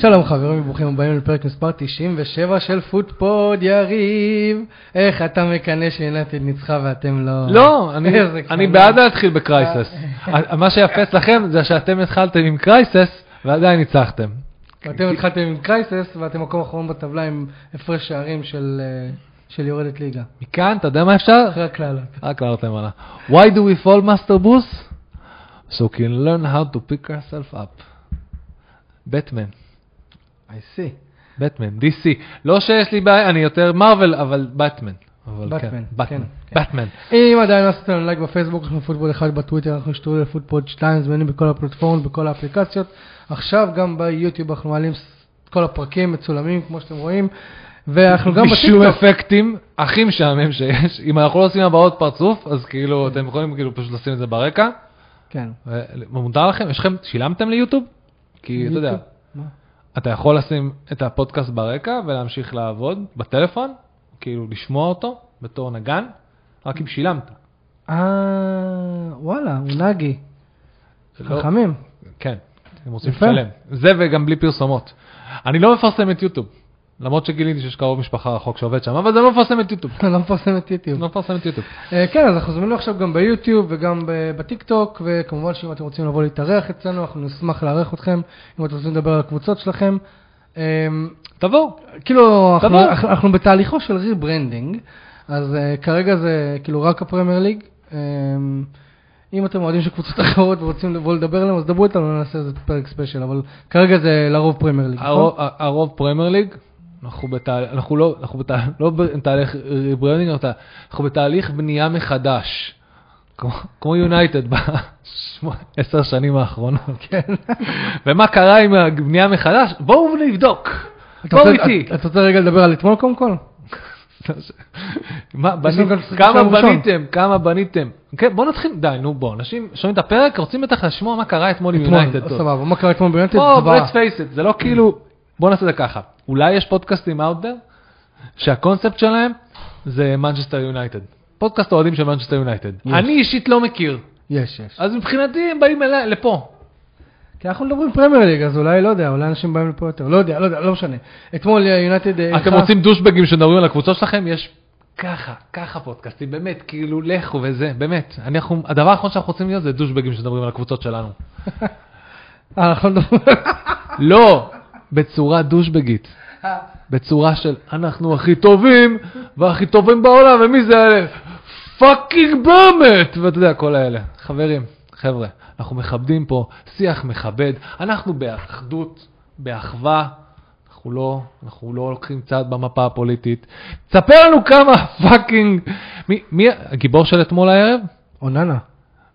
שלום חברים וברוכים הבאים לפרק מספר 97 של פוטפוד, יריב. איך אתה מקנא שיונייטד ניצחה ואתם לא... לא, אני, אני. בעד להתחיל ב crisis. מה שיפה אצלכם זה שאתם התחלתם עם crisis ועדיין ניצחתם. ואתם התחלתם עם crisis ואתם מקום אחרון בטבלה עם הפרש שערים של אה, של יורדת ליגה. מכאן, אתה יודע מה אפשר? אחרי הכל. רק לעלות למעלה. Why do we fall, Master Bruce? So can learn how to pick ourselves up. בטמן, DC. בטמן, DC. לא שיש לי בעיה, אני יותר מארוול, אבל בטמן. Batman, כן, כן, בטמן, כן. בטמן. אם עדיין לא עשיתם לנו לייק בפייסבוק, אנחנו פוטבול אחד בטוויטר, אנחנו שתראו לפוטבול 2, זמינים בכל הפלטפורמות, בכל האפליקציות. עכשיו גם ביוטיוב אנחנו מעלים כל הפרקים מצולמים, כמו שאתם רואים. ואנחנו גם בטיקטוק. אפקטים, הכי משעמם שיש. אם אנחנו לא עושים הבעות פרצוף, אז כאילו, אתם יכולים כאילו פשוט לשים את זה ברקע. כן. מותר לכם? יש לכם, שילמתם ליוטיוב? כי אתה יודע? מה? אתה יכול לשים את הפודקאסט ברקע ולהמשיך לעבוד בטלפון, כאילו לשמוע אותו בתור נגן, רק אם שילמת. אה, וואלה, הוא נגי. לא- חכמים. כן, הם רוצים. לשלם. זה וגם בלי פרסומות. אני לא מפרסם את יוטיוב, למרות שגיליתי שיש קרוב משפחה רחוק שעובד שם, אבל זה לא מפרסם את יוטיוב. לא מפרסם את יוטיוב. לא מפרסם את יוטיוב. אה, כן, אז אנחנו זמינים עכשיו גם ביוטיוב וגם ב- בטיקטוק, וכמובן שאם אתם רוצים לבוא להתארח אצלנו, אנחנו נשמח לארח אתכם, אם אתם רוצים לדבר על הקבוצות שלכם. אה, תבואו. כאילו, אנחנו, בתהליכים של rebranding, אז uh, כרגע זה כאילו רק הפרמייר ליג. Um, אם אתם אוהדים של קבוצות אחרות ורוצים לבוא לדבר עליהם, אז דברו איתנו, נעשה איזה פרק special, אבל כרגע זה לרוב פרמייר ליג. נכון? הרוב פרמייר ליג, אנחנו בתהליך, אנחנו לא, אנחנו בתהליך, לא בתהליך rebuilding, אנחנו בתהליך בנייה מחדש. כמו- יונייטד בעשר שנים האחרונות. כן. ומה קרה עם הבנייה מחדש? בואו נבדוק. בואו איתי. אתה רוצה רגע לדבר על אתמול קודם כל? כמה. בניתם? כמה בניתם? כן, בוא נתחיל, די, נו בוא, אנשים שומעים את הפרק, רוצים בטח לשמוע מה קרה אתמול עם אתמול, יונייטד. טוב. סבבה, מה קרה אתמול ביונייטד? בוא, let's face it, זה לא כאילו, בוא נעשה את זה ככה. אולי יש פודקאסטים out there, שהקונספט שלהם זה מנצ'סטר יונייטד. פודקאסט אוהדים של מנצ'סטר יונייטד. יש. אני אישית לא מכיר, יש, יש. אז מבחינתי הם באים אליי, לפה. כי אנחנו מדברים פרמייר ליג, אז אולי, לא יודע, אולי אנשים באים לפה יותר. לא יודע, לא יודע, לא משנה. אתמול אה, יונייטד... אה, אתם אירחה- רוצים douchebags שמדברים על הקבוצות שלכם? יש ככה, ככה פודקאסטים, באמת, כאילו, לכו וזה, באמת. אנחנו, הדבר האחרון שאנחנו רוצים להיות זה douchebags שמדברים על הקבוצות שלנו. אה, אנחנו מדברים... לא, בצורה דושבגית. בצורה של אנחנו הכי טובים, והכי טובים בעולם, ומי זה האלה? fucking באמת! ואתה יודע, כל האלה. חברים, חבר'ה, אנחנו מכבדים פה שיח מכבד, אנחנו באחדות, באחווה, אנחנו לא, אנחנו לא לוקחים צעד במפה הפוליטית. תספר לנו כמה fucking... מי, מי הגיבור של אתמול הערב? אוננה.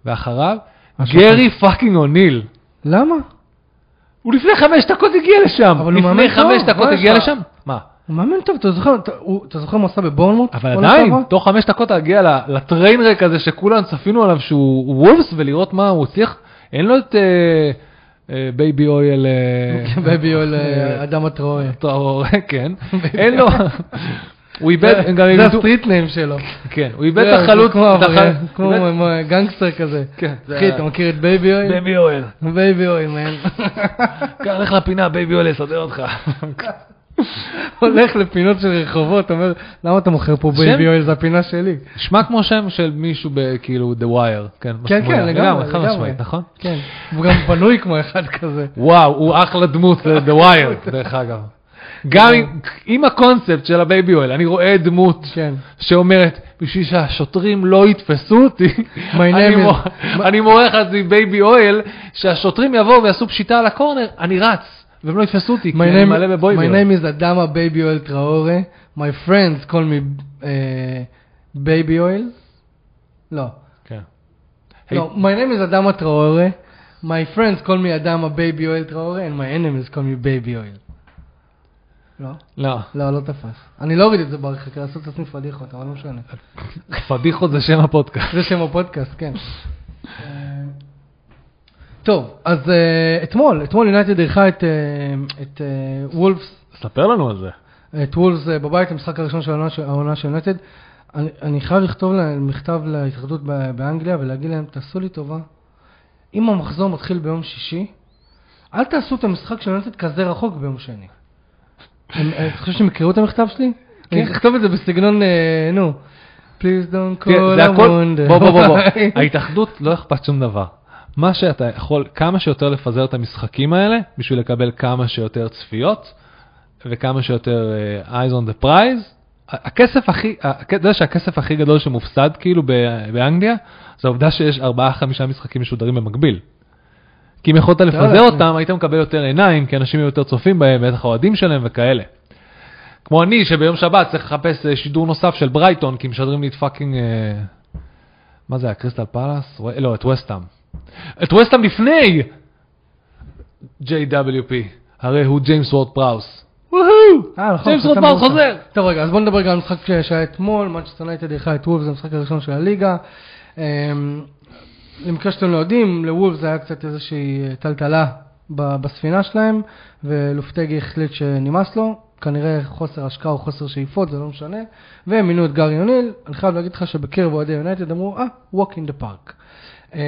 ואחריו? גרי פאקינג אוניל. למה? הוא לפני חמש דקות הגיע לשם. אבל הוא מאמן לפני חמש טוב, דקות מה יש הגיע לך? לשם? מה? הוא מאמן טוב, אתה זוכר, אתה, הוא, אתה זוכר מה הוא עשה בבורנמוט? אבל עונה עדיין, שעברה? תוך חמש דקות להגיע ל- לטריינרק הזה שכולנו צפינו עליו שהוא וולפס ולראות מה הוא הצליח, אין לו את אה, בייבי אויל... בייבי אוהל אה, אדם הטרואה. טראור, כן, אין לו, הוא איבד, גם זה ה street name שלו. כן, הוא איבד את החלוץ, כמו גנגסטר כזה. כן, אחי, אתה מכיר את baby oil? Baby oil, baby oil, man. קח לך לפינה baby oil יסדר אותך. הולך לפינות של רחובות, אומר, למה אתה מוכר פה? baby oil? זה הפינה שלי. נשמע כמו שם של מישהו בכאילו The Wire, כן, כן. כן, לגמרי, לגמרי. נכון? כן. הוא גם בנוי כמו אחד כזה. וואו, הוא אחלה דמות ל-The Wire, דרך אגב. גם עם- עם הקונספט של ה baby oil, אני רואה דמות כן. שאומרת, בשביל שהשוטרים לא יתפסו אותי, אני מור- אני מורח זה baby oil, שהשוטרים יבואו ויעשו פשיטה על ה corner, אני רץ, והם לא יתפסו אותי, כי My אני name, מלא ב baby my oil. name is Adama Baby Oil Traore. My friends call me uh, Baby Oil. לא. כן. לא, my name is Adama Traore. My friends call me Adama Baby Oil Traore and my enemies call me Baby Oil. לא? לא, לא, לא תפס. אני לא אוריד את זה בעריכה, כי לעשות את עצמי פדיחות, אבל לא משנה. פדיחות זה שם הפודקאסט. זה שם הפודקאסט, כן. טוב, אז אה, אתמול, אתמול יונייטד אירחה את, אה, אה, וולפס ספר לנו על זה. את וולפס בבית, המשחק הראשון של העונה של- יונייטד. אני, חייב לכתוב מכתב להתאחדות באנגליה ולהגיד להם, תעשו לי טובה, אם המחזור מתחיל ביום שישי, אל תעשו את המשחק של יונייטד כזה רחוק ביום שני. אה, אתה חושב שהם יקראו את המכתב שלי? כן. אני אכתוב את זה בסגנון, אה, נו. Please don't תראה, call זה הכל, a בוא בוא בוא, wonder. ההתאחדות לא אכפת שום דבר. מה שאתה יכול, כמה שיותר לפזר את המשחקים האלה, בשביל לקבל כמה שיותר צפיות, וכמה שיותר uh, eyes on the prize. הכסף הכי, אתה יודע שהכסף הכי גדול שמופסד כאילו באנגליה, זה העובדה שיש 4-5 משחקים משודרים במקביל. כי אם יכולת לפזר לעצמי. אותם, היית מקבל יותר עיניים, כי אנשים היו יותר צופים בהם, בטח האוהדים שלהם וכאלה. כמו אני, שביום שבת צריך לחפש אה, שידור נוסף של ברייטון, כי משדרים לי את fucking... אה, מה זה היה, קריסטל פאלאס? לא, את ווסטהאם. את ווסטהאם לפני JWP, הרי הוא ג'יימס וורד-פראוס. אה, נכון, ג'יימס פראוס במשחק. חוזר! טוב רגע, אז בוא נדבר גם על המשחק שהיה אתמול, מנצ'סטר יונייטד אירחה את וולבס, זה המשחק הראשון של הליגה. אמ, למקרה שאתם לא יודעים, לוולף זה היה קצת איזושהי אה, טלטלה בספינה שלהם, ולופטגי החליט שנמאס לו, כנראה חוסר השקעה או חוסר שאיפות, זה לא משנה, והם מינו את גארי אוניל, אני חייב להגיד לך שבקרב אוהדי יונייטד אמרו, אה, walk in the park. אמ,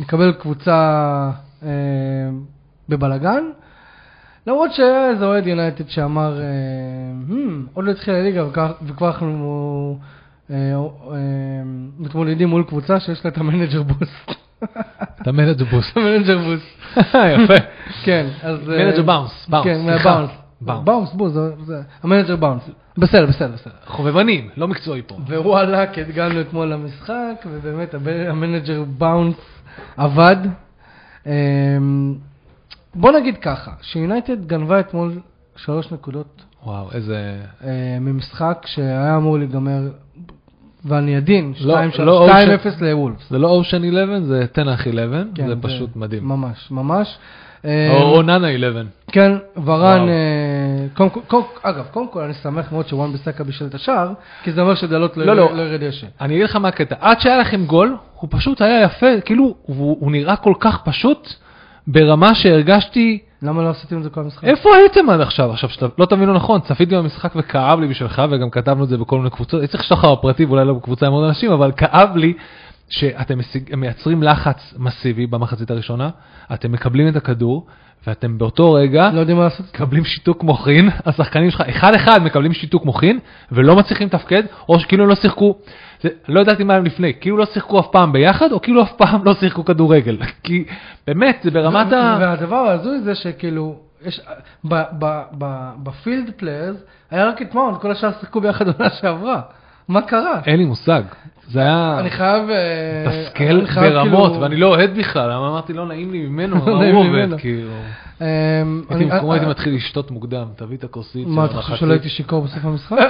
נקבל קבוצה אמ, בבלגן, למרות שהיה איזה אוהד יונייטד שאמר, אה, "Hmm, עוד לא התחילה הליגה וכבר- אנחנו מתמודדים מול קבוצה שיש לה את ה manager boost. אתה manager boost. ה manager boost. יפה. כן, אז... אה, manager bounce, bounce, כן. מה bounce. Bounce. Boos, זה... ה manager bounce. בסדר, בסדר, בסדר. חובבנים, לא מקצועי פה. ווואלק, הגענו אתמול למשחק, ובאמת ה manager bounce עבד. אמ, בוא נגיד ככה, שיונייטד גנבה אתמול שלוש נקודות וואו, איזה... אה, ממשחק שהיה אמור להיגמר, ואני עדין, לא, 2-0 לא 2-0 לוולפס. זה לא אושן 11, זה תנח 11, כן, זה פשוט מדהים. ממש, ממש. אה, או או נאנה 11. כן, ורן. אה, קודם כל- אגב, קודם כל אני שמח מאוד שוואן ביסקה בישל את השער, כי זה אומר שדלות לא, לא לא. לא ירד דשא. אני אגיד לך מה הקטע, עד שהיה לכם גול, הוא פשוט היה יפה, כאילו, הוא נראה כל כך פשוט, ברמה שהרגשתי, למה לא עשיתם את זה כל המשחק? איפה הייתם עד עכשיו? עכשיו, שאתה לא תבינו נכון, צפיתי במשחק וכאב לי בשבילך, וגם כתבנו את זה בכל מיני קבוצות, אני צריך לשלוח לך בפרטי, ואולי לא בקבוצה עם עוד אנשים, אבל כאב לי שאתם מייצרים לחץ מסיבי במחצית הראשונה, אתם מקבלים את הכדור, ואתם באותו רגע, לא יודעים מה לעשות? מקבלים שיתוק מוחין, השחקנים שלך אחד אחד מקבלים שיתוק מוחין ולא מצליחים לתפקד, או שכאילו הם לא שיחקו, זה, לא ידעתי מה הם לפני, כאילו לא שיחקו אף פעם ביחד, או כאילו אף פעם לא שיחקו כדורגל, כי באמת זה ברמת ה... והדבר ההזוי זה שכאילו, יש, ב- ב- ב- ב field players, היה רק את מאונט, כל השאר שיחקו ביחד עונה שעברה. מה קרה? אין לי מושג, זה היה אני חייב... אה, מתסכל ברמות, כאילו- ואני לא אוהד בכלל, אמרתי לא נעים לי ממנו, לא נעים הוא עובד. כאילו. אמ, הייתי במקומו הייתי אה, מתחיל לשתות מוקדם, תביא את הכוסית מה, אתה חושב. שלא הייתי שיכור בסוף המשחק?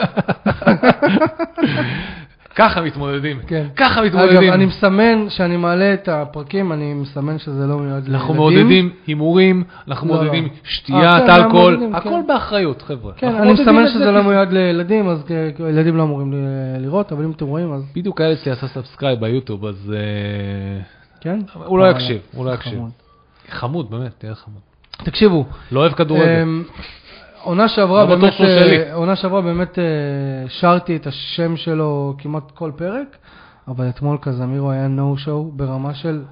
ככה מתמודדים, כן. ככה אגב, מתמודדים. אני מסמן, שאני מעלה את הפרקים, אני מסמן שזה לא מיועד לילדים. אנחנו מעודדים הימורים, אנחנו לא, מעודדים לא. שתיית אה, כן, אלכוהול, מעודדים, הכל כן. באחריות, חבר'ה. כן, אני מעודדים מסמן שזה לא מיועד לילדים, אז ילדים לא אמורים לראות, אבל אם אתם רואים, אז בדיוק הילד שלי עשה subscribe ביוטיוב, אז אה, כן. הוא לא אה, יקשיב, הוא לא יקשיב. חמוד. חמוד, באמת, תהיה חמוד. תקשיבו, לא אוהב כדורגל. אמ, עונה שעברה לא באמת, שהוא אה. עונה שעברה באמת אה, שרתי את השם שלו כמעט כל פרק, אבל אתמול קזמירו היה no show ברמה של,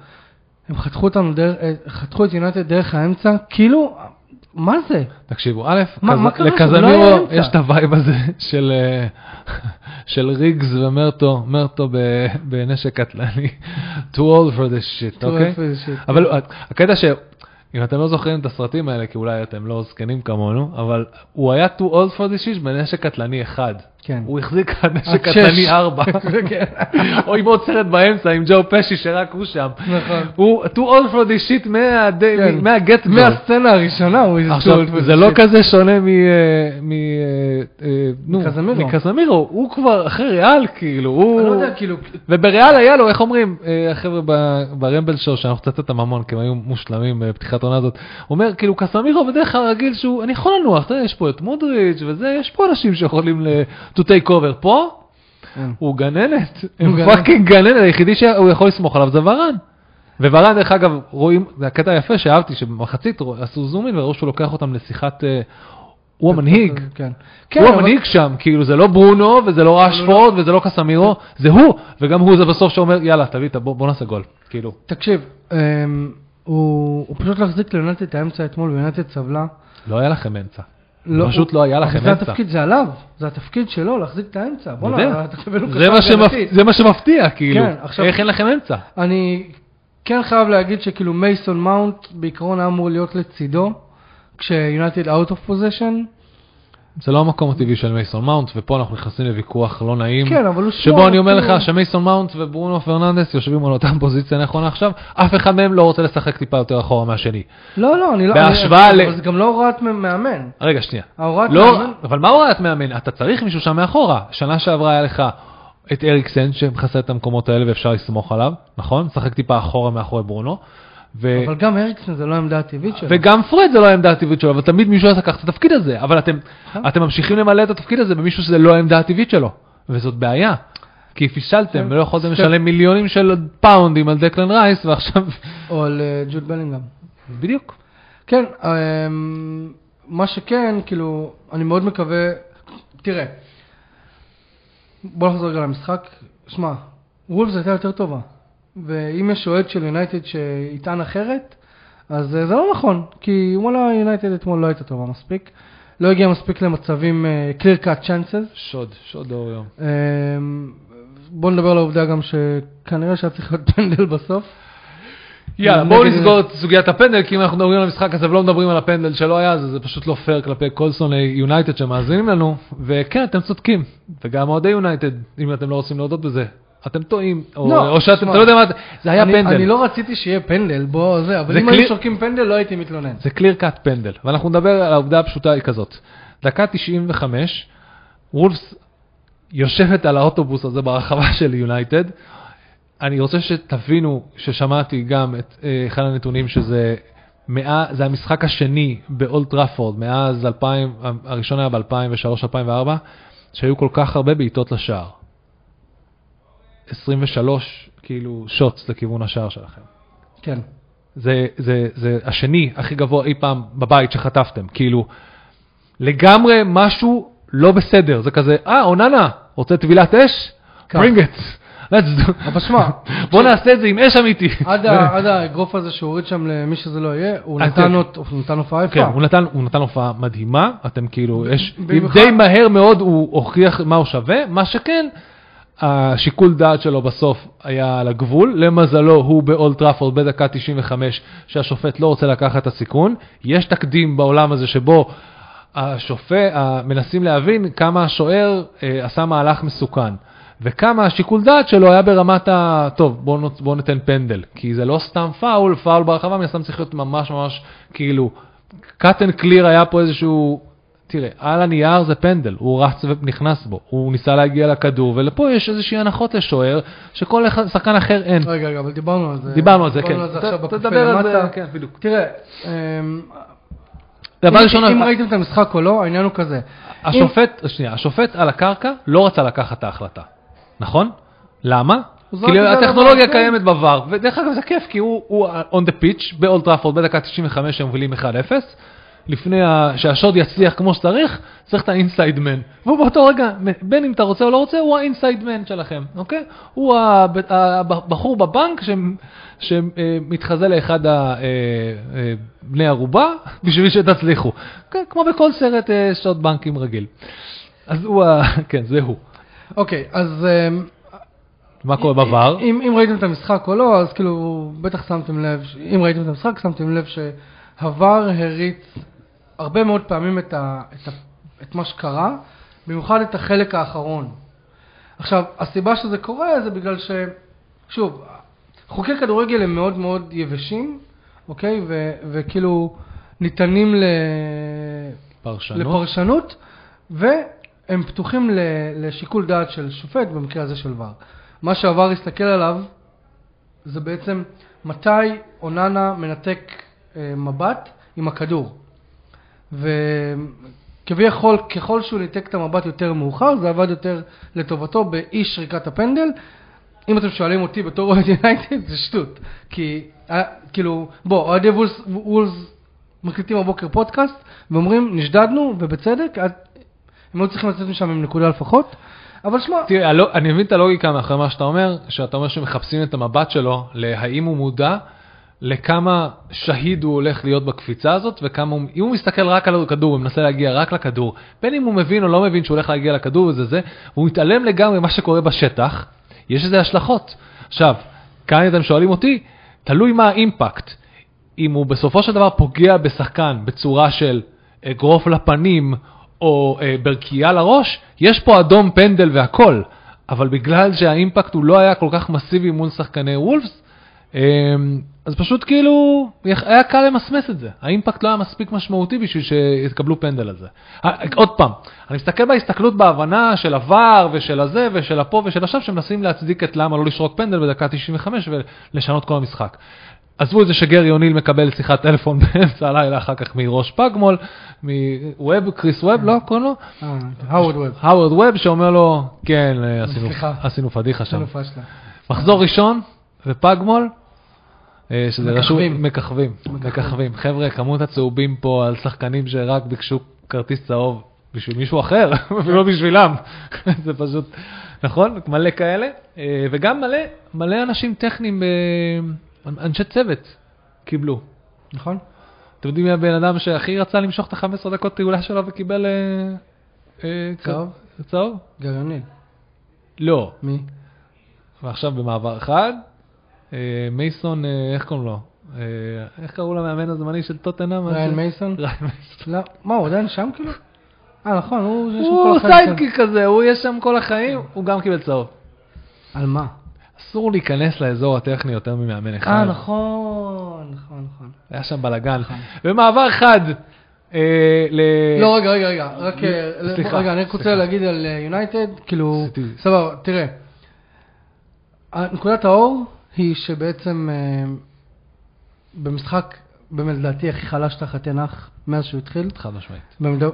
הם חתכו אותנו דרך, אה, חתכו את יונייטד דרך האמצע, כאילו, מה זה? תקשיבו, א'? לקזמירו לא אמצע. יש את ה vibe הזה של אה, של ריגס ומרטו, מרטו בנשק קטלני. too old for this shit, אוקיי? shit. אבל הקטע ש... אם אתם לא זוכרים את הסרטים האלה, כי אולי אתם לא זקנים כמונו, אבל הוא היה too old for this shit בנשק קטלני אחד. כן. הוא החזיק על נשק קטלני שש. 4. כן. או עם עוד סרט באמצע עם ג'ו פשי שרק הוא שם. נכון. הוא too old for this shit מהדי- כן. מהגט מהסצנה הראשונה הוא עכשיו, זה לא. כזה שונה מ... אה. אה, אה, מקזמירו. מקזמירו, הוא כבר אחרי ריאל, כאילו, הוא... אני לא יודע, כאילו, ובריאל היה לו, איך אומרים, אה, החבר'ה ברמבל שואו, שאנחנו קצת אותם המון, כי הם היו מושלמים בפתיחת העונה הזאת, הוא אומר, כאילו, קסמירו בדרך כלל רגיל שהוא, אני יכול לנוח, אתה יודע, יש פה את מודריץ' וזה, יש פה אנשים שיכולים ל- to take over. פה, כן. הוא גננת, הוא. fucking גננת, היחידי שהוא יכול לסמוך עליו זה ורן. ווראן, דרך אגב, רואים, זה הקטע היפה שאהבתי, שבמחצית עשו zoom in וראו שהוא לוקח אותם לשיחת, אה, הוא המנהיג. כן. הוא המנהיג שם, כאילו זה לא ברונו וזה לא רשפורד וזה לא קסמירו, זה הוא, וגם הוא זה בסוף שאומר יאללה תביא, את בוא נעשה גול, כאילו. תקשיב, אמ, הוא פשוט להחזיק ליונטד את האמצע אתמול, ויונטד סבלה. לא היה לכם אמצע. פשוט לא היה לכם אבל זה אמצע. התפקיד, זה עליו, זה התפקיד שלו, להחזיק את האמצע. אני בוא'נה, יודע. אתה תקבל לו זה מה. זה שמפתיע, כאילו. כן, עכשיו- איך אין לכם אמצע? אני כן חייב להגיד שכאילו מייסון מאונט בעיקרון היה אמור להיות לצידו, כשיונייטד out of possession. זה לא המקום הטבעי של מייסון מאונט, ופה אנחנו נכנסים לוויכוח לא נעים. כן, אבל הוא שבו שמור, אני אומר כאילו- לך שמייסון מאונט וברונו פרננדס יושבים על אותה פוזיציה נכונה עכשיו, אף אחד מהם לא רוצה לשחק טיפה יותר אחורה מהשני. לא, לא, אני לא... בהשוואה ל- אבל זה גם לא הוראת מאמן. רגע, שנייה. ההוראת לא, מאמן... אבל מה הוראת מאמן? אתה צריך מישהו שם מאחורה. שנה שעברה היה לך את אריקסן שמכסה את המקומות האלה ואפשר לסמוך עליו, נכון? שחק טיפה אחורה מאחורי ברונו. ו... אבל גם אריקסון זה לא העמדה הטבעית שלו. וגם פרד זה לא העמדה הטבעית שלו, אבל תמיד מישהו היה לקח את התפקיד הזה, אבל אתם, נכון. אתם ממשיכים למלא את התפקיד הזה במישהו שזה לא העמדה הטבעית שלו, וזאת בעיה. כי פישלתם כן. ולא יכולתם סטפ- לשלם מיליונים של פאונדים על דקלן רייס, ועכשיו... או על אה, ג'וד בלינגהם. בדיוק. כן, אמ, מה שכן, כאילו, אני מאוד מקווה, תראה, בוא נחזור רגע למשחק, שמע, וולפס הייתה יותר טובה, ואם יש אוהד של יונייטד שיטען אחרת, אז אה, זה לא נכון, כי וואלה יונייטד אתמול לא הייתה טובה מספיק, לא הגיע מספיק למצבים uh, clear cut chances. שוד, שוד לאור יום. אמ, בוא נדבר על העובדה גם שכנראה שהיה צריך להיות פנדל בסוף. יאללה, בואו נסגור את סוגיית הפנדל, כי אם אנחנו מדברים על המשחק הזה ולא מדברים על הפנדל שלא היה, אז זה פשוט לא פייר כלפי כל שונאי יונייטד שמאזינים לנו, וכן, אתם צודקים, וגם אוהדי יונייטד, אם אתם לא רוצים להודות בזה, אתם טועים, או, לא, או שאתם, אתה לא יודע מה, זה- זה היה אני, פנדל. אני לא רציתי שיהיה פנדל, בוא זה, אבל זה אם clear- היו שורקים פנדל לא הייתי מתלונן. זה clear cut פנדל, ואנחנו נדבר על העובדה הפשוטה היא כזאת. דקה 95, וולפס יושבת על האוטובוס הזה ברחבה של יונייטד. אני רוצה שתבינו ששמעתי גם את אה, אחד הנתונים שזה מאה, זה המשחק השני באולד טראפורד מאז 2000, הראשון היה ב-2003-2004, שהיו כל כך הרבה בעיטות לשער. 23 כאילו שוטס לכיוון השער שלכם. כן. זה, זה, זה השני הכי גבוה אי פעם בבית שחטפתם. כאילו, לגמרי משהו לא בסדר. זה כזה, אה, אוננה, רוצה טבילת אש? קח. bring it. let's do. אבל שמע, בוא נעשה את זה עם אש אמיתי. עד האגרוף הזה שהוא הוריד שם למי שזה לא יהיה, הוא נתן הופעה כן, יפה. הוא נתן, הוא נתן הופעה מדהימה, אתם כאילו, די מהר מאוד הוא הוכיח מה הוא שווה, מה שכן, השיקול דעת שלו בסוף היה על הגבול, למזלו הוא באולט טראפורד בדקה 95, שהשופט לא רוצה לקחת את הסיכון, יש תקדים בעולם הזה שבו השופט, מנסים להבין כמה השוער אה, עשה מהלך מסוכן. וכמה השיקול דעת שלו היה ברמת ה... טוב, בואו נות- בוא ניתן פנדל. כי זה לא סתם פאול, פאול ברחבה, מן הסתם צריך להיות ממש ממש כאילו... cut and clear היה פה איזשהו... תראה, על הנייר זה פנדל, הוא רץ ונכנס בו, הוא ניסה להגיע לכדור, ולפה יש איזושהי הנחות לשוער, שכל אחד- שחקן אחר אין. רגע, רגע, אבל דיברנו על זה. דיברנו על זה, כן. דיברנו על זה עכשיו ת- בקפה תדבר על זה, למטה. כן, בדיוק. תראה, אמ, דבר ראשון, אם ראיתם את המשחק או לא, העניין הוא כזה. השופט, שנייה, השופט על הקרקע לא רצה לקחת את ההחלטה, נכון? למה? כי הטכנולוגיה כן. קיימת ב VAR, ודרך אגב זה כיף, כי הוא on the pitch באולד טראפורד בדקה 95 הם מובילים 1-0, לפני שהשוד יצליח כמו שצריך, צריך את ה inside man. והוא באותו רגע, בין אם אתה רוצה או לא רוצה, הוא האינסייד מן שלכם, אוקיי? הוא הב- הבחור בבנק שמ- שמתחזה לאחד אה, אה, בני ערובה בשביל שתצליחו. כן, כמו בכל סרט אה, שוד בנקים רגיל. אז הוא ה... כן, זה הוא. אוקיי, אז אמ, מה קורה בVAR? אם, אם ראיתם את המשחק או לא, אז כאילו, בטח שמתם לב, אם ראיתם את המשחק, שמתם לב שהVAR הריץ הרבה מאוד פעמים את, ה, את, ה, את מה שקרה, במיוחד את החלק האחרון. עכשיו, הסיבה שזה קורה זה בגלל ש... שוב, חוקי כדורגל הם מאוד מאוד יבשים, אוקיי? ו, וכאילו ניתנים ל... פרשנות. לפרשנות, והם פתוחים ל- לשיקול דעת של שופט, במקרה הזה של ור. מה שהוור הסתכל עליו, זה בעצם מתי אוננה מנתק אה, מבט עם הכדור. וכביכול, ככל שהוא ניתק את המבט יותר מאוחר, זה עבד יותר לטובתו באי שריקת הפנדל. אם אתם שואלים אותי בתור אוהד יונייטד, זה שטות. כי, אה, כאילו, בוא, אוהדי וולס, וולס מקליטים בבוקר פודקאסט, ואומרים, נשדדנו, ובצדק, הם היו צריכים לצאת משם עם נקודה לפחות. אבל שמע, תראה, אני מבין את הלוגיקה מאחורי מה שאתה אומר, שאתה אומר שמחפשים את המבט שלו, להאם הוא מודע לכמה שהיד הוא הולך להיות בקפיצה הזאת, וכמה, הוא- אם הוא מסתכל רק על הכדור ומנסה להגיע רק לכדור, בין אם הוא מבין או לא מבין שהוא הולך להגיע לכדור וזה זה, הוא מתעלם לגמרי ממה שקורה בשטח, יש לזה השלכות. עכשיו, כאן אתם שואלים אותי, תלוי מה האימפקט. אם הוא בסופו של דבר פוגע בשחקן בצורה של אגרוף לפנים או אה, ברכייה לראש, יש פה אדום פנדל והכל. אבל בגלל שהאימפקט הוא לא היה כל כך מסיבי מול שחקני וולפס, אה, אז פשוט כאילו היה קל למסמס את זה. האימפקט לא היה מספיק משמעותי בשביל שיתקבלו פנדל על זה. אה, עוד פעם, אני מסתכל בהסתכלות בהבנה של הוואר ושל הזה ושל הפה ושל השם, שמנסים להצדיק את למה לא לשרוק פנדל בדקה 95 ולשנות כל המשחק. עזבו את זה שגרי אוניל מקבל שיחת טלפון באמצע הלילה אחר כך מראש פגמול, מווב, קריס ווב, לא, קוראים לו? אה, האוורד ווב. האוורד ווב, שאומר לו, כן, אה, עשינו- פדיחה שם. מחזור ראשון, ופגמול, אה, שזה רשום, מככבים. מככבים. חבר'ה, כמות הצהובים פה על שחקנים שרק ביקשו כרטיס צהוב בשביל מישהו אחר, ולא בשבילם. זה פשוט, נכון? מלא כאלה. אה, וגם מלא, מלא אנשים טכניים, אה, אנשי צוות קיבלו. נכון? אתם יודעים מי הבן אדם שהכי רצה למשוך את ה-15 דקות פעולה שלו וקיבל... אה, אה, צהוב? צהוב? גרי אוניל. לא. מי? ועכשיו במעבר אחד, אה, מייסון, אה, איך קוראים לו? אה, איך קראו למאמן הזמני של טוטנאם? ראיין מייסון? ראיין מייסון. לא. מה, הוא עדיין שם כאילו? אה, נכון, הוא... יש שם הוא כל החיים sidekick כזה, הוא יש שם כל החיים, הוא גם קיבל צהוב. על מה? אסור להיכנס לאזור הטכני יותר ממאמן אחד. אה, נכון, נכון, נכון. היה שם בלאגן. נכון. במעבר חד, אה, ל... לא, רגע, רגע, רגע, רק... אה, סליחה, רגע, אני רק רוצה. להגיד על יונייטד, כאילו... סבבה, תראה. נקודת האור היא שבעצם אה, במשחק, באמת לדעתי הכי חלש תחת תנח מאז שהוא התחיל, חד משמעית.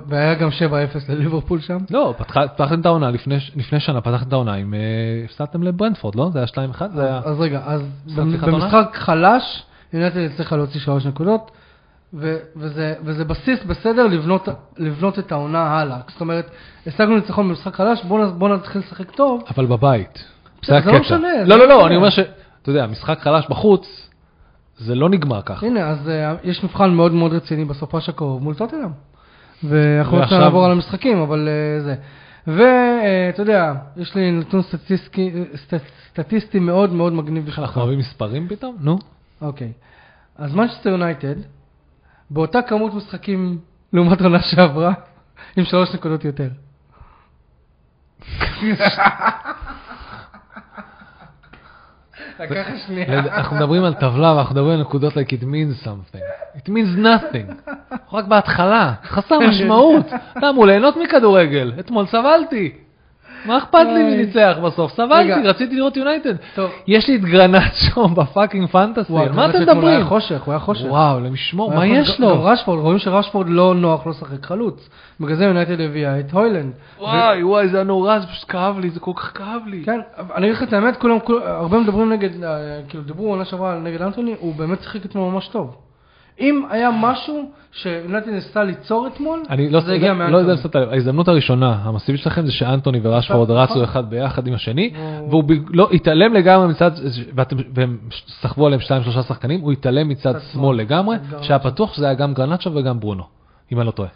והיה גם 7-0 לליברפול שם. לא, פתחתם את העונה לפני לפני שנה, פתחתם את העונה עם... אה, הפסדתם לברנדפורד, לא? זה היה 2-1? זה היה... אז רגע, אז? במשחק חלש, יונייטד הצליחה להוציא שלוש נקודות, ו- וזה, וזה בסיס בסדר לבנות, לבנות את העונה הלאה. זאת אומרת, השגנו ניצחון במשחק חלש, בואו בואו נתחיל לשחק טוב. אבל בבית. זה זה לא. משנה, לא, לא לא, לא. אני אומר ש... אתה יודע, משחק חלש בחוץ, זה לא נגמר ככה. הנה, אז uh, יש מבחן מאוד מאוד רציני בסופש הקרוב מול טוטנאם. ואנחנו ועכשיו- רוצים לעבור על המשחקים, אבל uh, זה. ואתה יודע, יש לי נתון סטטיסטי, סט, סטטיסטי מאוד מאוד מגניב בשבילך. אנחנו אוהבים מספרים פתאום? נו. אוקיי. אז מנצ'סטר יונייטד, באותה כמות משחקים לעומת עונה שעברה, עם שלוש נקודות יותר. לקח שנייה. אנחנו מדברים על טבלה ואנחנו מדברים על נקודות like it means something. It means nothing. רק בהתחלה, חסר משמעות. אתה אמור ליהנות מכדורגל, אתמול סבלתי. מה אכפת לי מי אוי. ניצח בסוף? סבלתי. רציתי לראות יונייטד. יש לי את גרנצ'ו בפאקינג פנטסי, על מה אתם חשבתי שאתמול היה מדברים? חושך, הוא היה חושך. וואו, למשמור, הוא מה יש לו? רשפורד, רואים שרשפורד לא נוח לא לשחק חלוץ. בגלל זה יונייטד הביאה את הוילנד. וואי, וואי, זה היה נורא, זה פשוט כאב לי, זה כל כך כאב לי. כן, אני אגיד לך את האמת, כולם, כול- הרבה מדברים נגד, אה, כאילו דיברו עונה שעברה נגד אנטוני, הוא באמת שיחק אתמול ממש טוב. אם היה משהו שיונייטד ניסתה ליצור אתמול, אני לא זה הגיע לא מאנטוני. יודע לספר, ההזדמנות הראשונה המסיבית שלכם זה שאנטוני ורשפורד נכון. רצו אחד ביחד עם השני, הוא- והוא לא התעלם לגמרי מצד, והם סחבו עליהם שתיים שלושה שחקנים, הוא התעלם מצד שמאל. לגמרי. שהיה פתוח שזה היה גם גרנצ'ו וגם ברונו, אם אני לא טועה.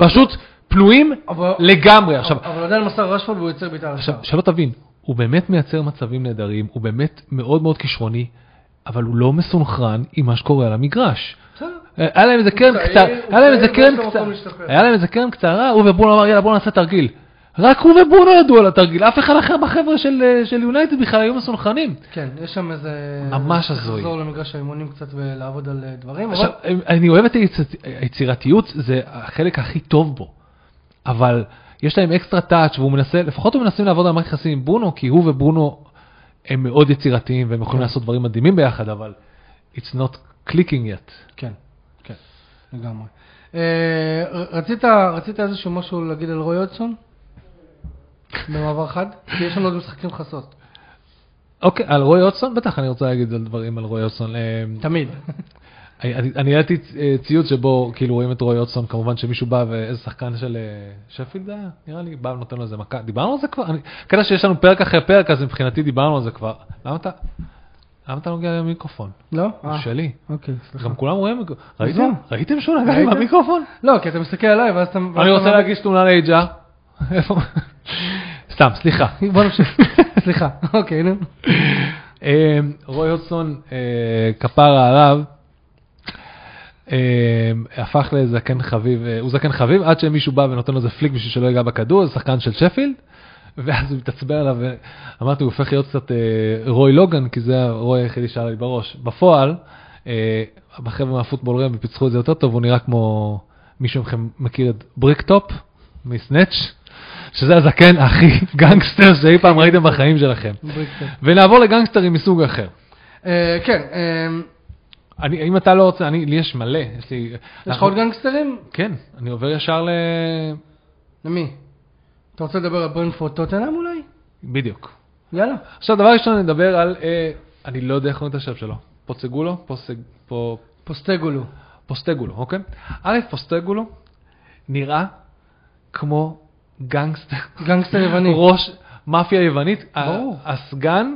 פשוט פנויים לגמרי. עכשיו, אבל עדיין מסר רשפורד והוא יוצר בעיטה עכשיו, לשער. שלא תבין, הוא באמת מייצר מצבים נהדרים, הוא באמת מאוד מאוד כישרוני, אבל הוא לא מסונכרן עם מה שקורה על המגרש. היה להם איזה צעיר, קצרה, הוא היה להם איזה קצרה, להשתפר. היה להם איזה קרן קצרה, הוא וברונו אמר יאללה בוא נעשה תרגיל. רק הוא וברונו ידעו על התרגיל, אף אחד אחר בחבר'ה של אה, יונייטד בכלל היו מסונכרנים. כן, יש שם איזה... ממש הזוי. לחזור למגרש האימונים קצת ולעבוד על אה, דברים. עכשיו, אני אוהב את היצ- היצירתיות, זה החלק הכי טוב בו. אבל יש להם אקסטרה טאץ' והוא מנסה, לפחות הם מנסים לעבוד על מערכת יחסים עם ברונו, כי הוא וברונו הם מאוד יצירתיים והם יכולים כן. לעשות דברים מדהימים ביחד, אבל it's not clicking yet. כן, לגמרי. אה, רצית, רצית איזשהו משהו להגיד על רוי הודסון? במעבר חד? כי יש לנו עוד משחקים חסות. אוקיי, על רוי אוטסון? בטח אני רוצה להגיד על דברים על רוי אוטסון. אה, תמיד. אני- העליתי אה, ציוץ שבו כאילו רואים את רוי אוטסון, כמובן שמישהו בא ואיזה שחקן של שפילד היה, נראה לי, בא ונותן לו איזה מכה. דיברנו על זה כבר? אני- קטע שיש לנו פרק אחרי פרק, אז מבחינתי דיברנו על זה כבר. למה אתה? למה אתה נוגע במיקרופון? לא? הוא אה, שלי. אוקיי, סליחה. גם כולם רואים, ראיתם? זהו. ראיתם שהוא נגע לי ראיתם? במיקרופון? לא, כי אתה מסתכל עליי ואז אתה... אני רוצה להגיש תלונה ל-HR. איפה? סתם, סליחה. בוא נמשיך. סליחה. אוקיי, נו. אה, רוי הודסון, אה, כפרה עליו, אה, הפך לזקן חביב, אה, הוא זקן חביב, עד שמישהו בא ונותן לו איזה flick בשביל שלא ייגע בכדור, זה שחקן של שפילד, ואז הוא מתעצבן עליו, ואמרתי, הוא הופך להיות קצת אה, רוי לוגן, כי זה הרוי היחידי שהיה לי בראש. בפועל, אה, החבר'ה מהפוטבול רם פיצחו את זה יותר טוב, הוא נראה כמו מישהו מכם מכיר את בריקטופ מסנאץ', שזה הזקן הכי גנגסטר שאי פעם ראיתם בחיים שלכם. ונעבור לגנגסטרים מסוג אחר. אה, כן, אה, אני, אם אתה לא רוצה, אני, לי יש מלא, יש לי... יש לך עוד גנגסטרים? כן, אני עובר ישר ל... למי? אתה רוצה לדבר על ברנפורד טוטנאם אולי? בדיוק. יאללה. עכשיו, דבר ראשון, נדבר על... אה, אני לא יודע איך קוראים את השם שלו. פוצגולו? פוסג... פו... פוסטקוגלו. פוסטקוגלו, אוקיי? א', פוסטקוגלו נראה כמו גנגסטר. גנגסטר יווני. ראש מאפיה יוונית. ברור. הסגן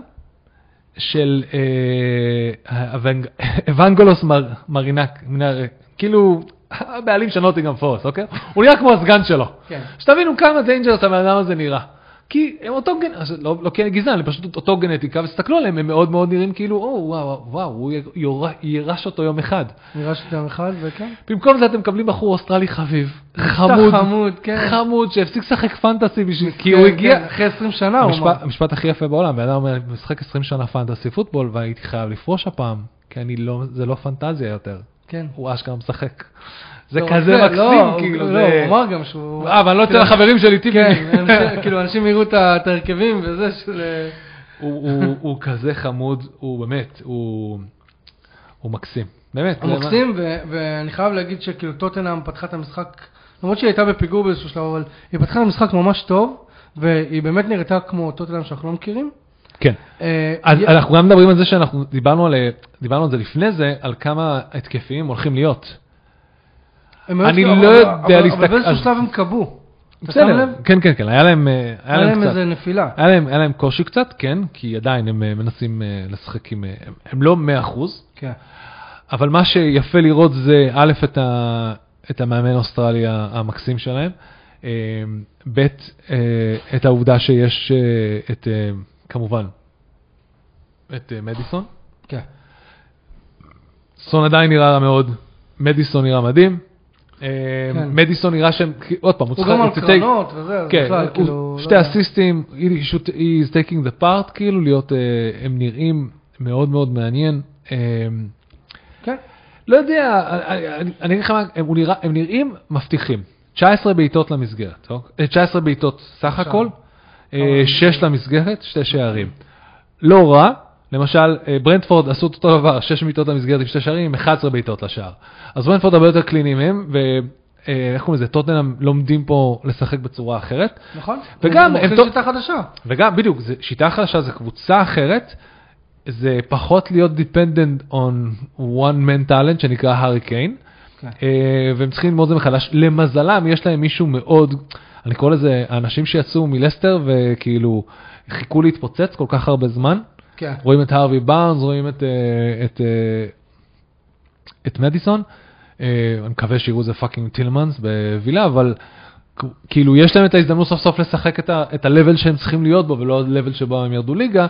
של אה, אוונגלוס מר- מרינק, מנהר- כאילו, הבעלים של נוטינגהאם פורסט, אוקיי? הוא נראה כמו הסגן שלו. כן. שתבינו כמה dangerous הבן אדם הזה נראה. כי הם אותו גנ... לא, לא אני גזען, הם פשוט אותו גנטיקה, ותסתכלו עליהם, הם מאוד מאוד נראים כאילו, או, וואו, וואו, הוא יור- יירש אותו יום אחד. נראה שאתה יום אחד, וכן. במקום זה אתם מקבלים בחור אוסטרלי חביב, חמוד, חמוד, כן. חמוד, שהפסיק לשחק fantasy בשביל, כי הוא כן, הגיע, כן, אחרי 20 שנה הוא אמר. המשפט, הכי יפה בעולם, בן אדם אומר, משחק 20 שנה fantasy football והייתי חייב לפרוש הפעם, כי אני לא, זה לא פנטזיה יותר, כן. הוא אשכרה משחק. זה לא, כזה זה- מקסים, לא, כאילו, זה... לא, הוא אמר גם שהוא... אה, אבל אני לא אצל החברים שלי טיפים. כן, כאילו אנשים יראו את ההרכבים וזה של... אה, הוא- כזה חמוד, הוא באמת, הוא מקסים, באמת. הוא מקסים, ואני חייב להגיד שכאילו טוטנאם פתחה את המשחק, למרות שהיא הייתה בפיגור באיזשהו שלב, אבל היא פתחה את המשחק ממש טוב, והיא באמת נראתה כמו טוטנאם שאנחנו לא מכירים. כן. אה, אז אנחנו גם מדברים על זה שאנחנו דיברנו על, דיברנו על זה לפני זה, על כמה התקפיים הולכים להיות. אני לא אבל- יודע אבל- להסתכל- אבל באיזשהו שלב הם כבו. שם בסדר? כן, כן, כן, היה להם, אה, היה להם איזה נפילה. היה להם, היה להם קושי קצת, כן, כי עדיין הם אה, מנסים לשחק עם, הם- הם לא 100%, כן. אבל מה שיפה לראות זה א', את, ה, את המאמן אוסטרליה המקסים שלהם, ב', את העובדה שיש את, כמובן, את אה, מדיסון. כן. סון עדיין נראה רע מאוד, מדיסון נראה מדהים. אה, כן. מדיסון נראה שהם, עוד פעם, הוא הוא צריך... גם על הוא צריך- קרנות וזה, כן, בכלל, כאילו... שתי לא יודע. אסיסטים, he is taking the part, כאילו להיות, אה, הם נראים מאוד מאוד מעניין. כן. לא יודע, אני- אגיד לך מה, הם נראים מבטיחים. 19 בעיטות למסגרת, אוקיי? אה, 19 בעיטות סך. הכל, אה, 6 למסגרת, 2 שערים. לא רע, למשל, אה, ברנדפורד עשו אותו דבר, 6 בעיטות למסגרת עם 2 שערים, עם 11 בעיטות לשער. אז ברנדפורד הרבה יותר קליניים הם, ואיך קוראים לזה, טוטנאם לומדים פה לשחק בצורה אחרת. נכון. וגם, הם שיטה חדשה. וגם, בדיוק, זה, שיטה חדשה, זה קבוצה אחרת, זה פחות להיות dependent on one man talent שנקרא הארי קיין, כן. אה, והם צריכים ללמוד את זה מחדש. למזלם, יש להם מישהו מאוד, אני קורא לזה, האנשים שיצאו מלסטר וכאילו חיכו להתפוצץ כל כך הרבה זמן, כן. רואים את הארווי בארנס, רואים את, אה, את, אה, את מדיסון, אה, אני מקווה שיראו את זה fucking טילמנס בווילה, אבל כאילו יש להם את ההזדמנות סוף סוף לשחק את, ה, את ה-level שהם צריכים להיות בו, ולא ה-level שבו הם ירדו ליגה.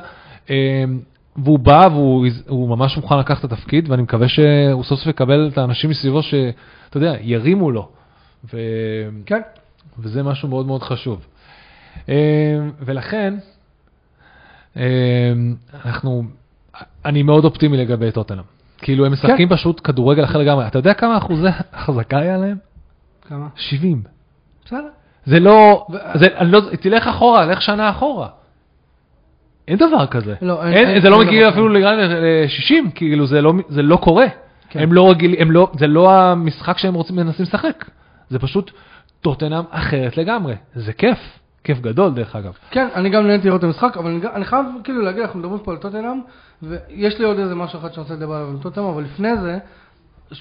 והוא בא והוא הוא ממש מוכן לקחת את התפקיד, ואני מקווה שהוא סוף סוף יקבל את האנשים מסביבו שאתה יודע, ירימו לו. ו... כן. וזה משהו מאוד מאוד חשוב. אה, ולכן, אה, אנחנו, אני מאוד אופטימי לגבי טוטנאם. כאילו הם משחקים פשוט כדורגל אחר לגמרי. אתה יודע כמה אחוזי החזקה היה להם? כמה? 70. בסדר. זה לא, ו- זה, אני לא, תלך אחורה, לך שנה אחורה. אין דבר כזה. לא, אין- אין, אין- זה לא אין מגיע דבר אפילו ל-60, כאילו זה לא, זה לא קורה. כן. הם לא רגילים, הם לא, זה לא המשחק שהם רוצים מנסים לשחק. זה פשוט טוטנאם אחרת לגמרי. זה כיף, כיף גדול דרך אגב. כן, אני גם נהניתי לראות את המשחק, אבל אני, אני חייב כאילו להגיד, אנחנו מדברים פה על טוטנאם, ויש לי עוד איזה משהו אחד שאני רוצה לדבר עליו על טוטנאם, אבל לפני זה,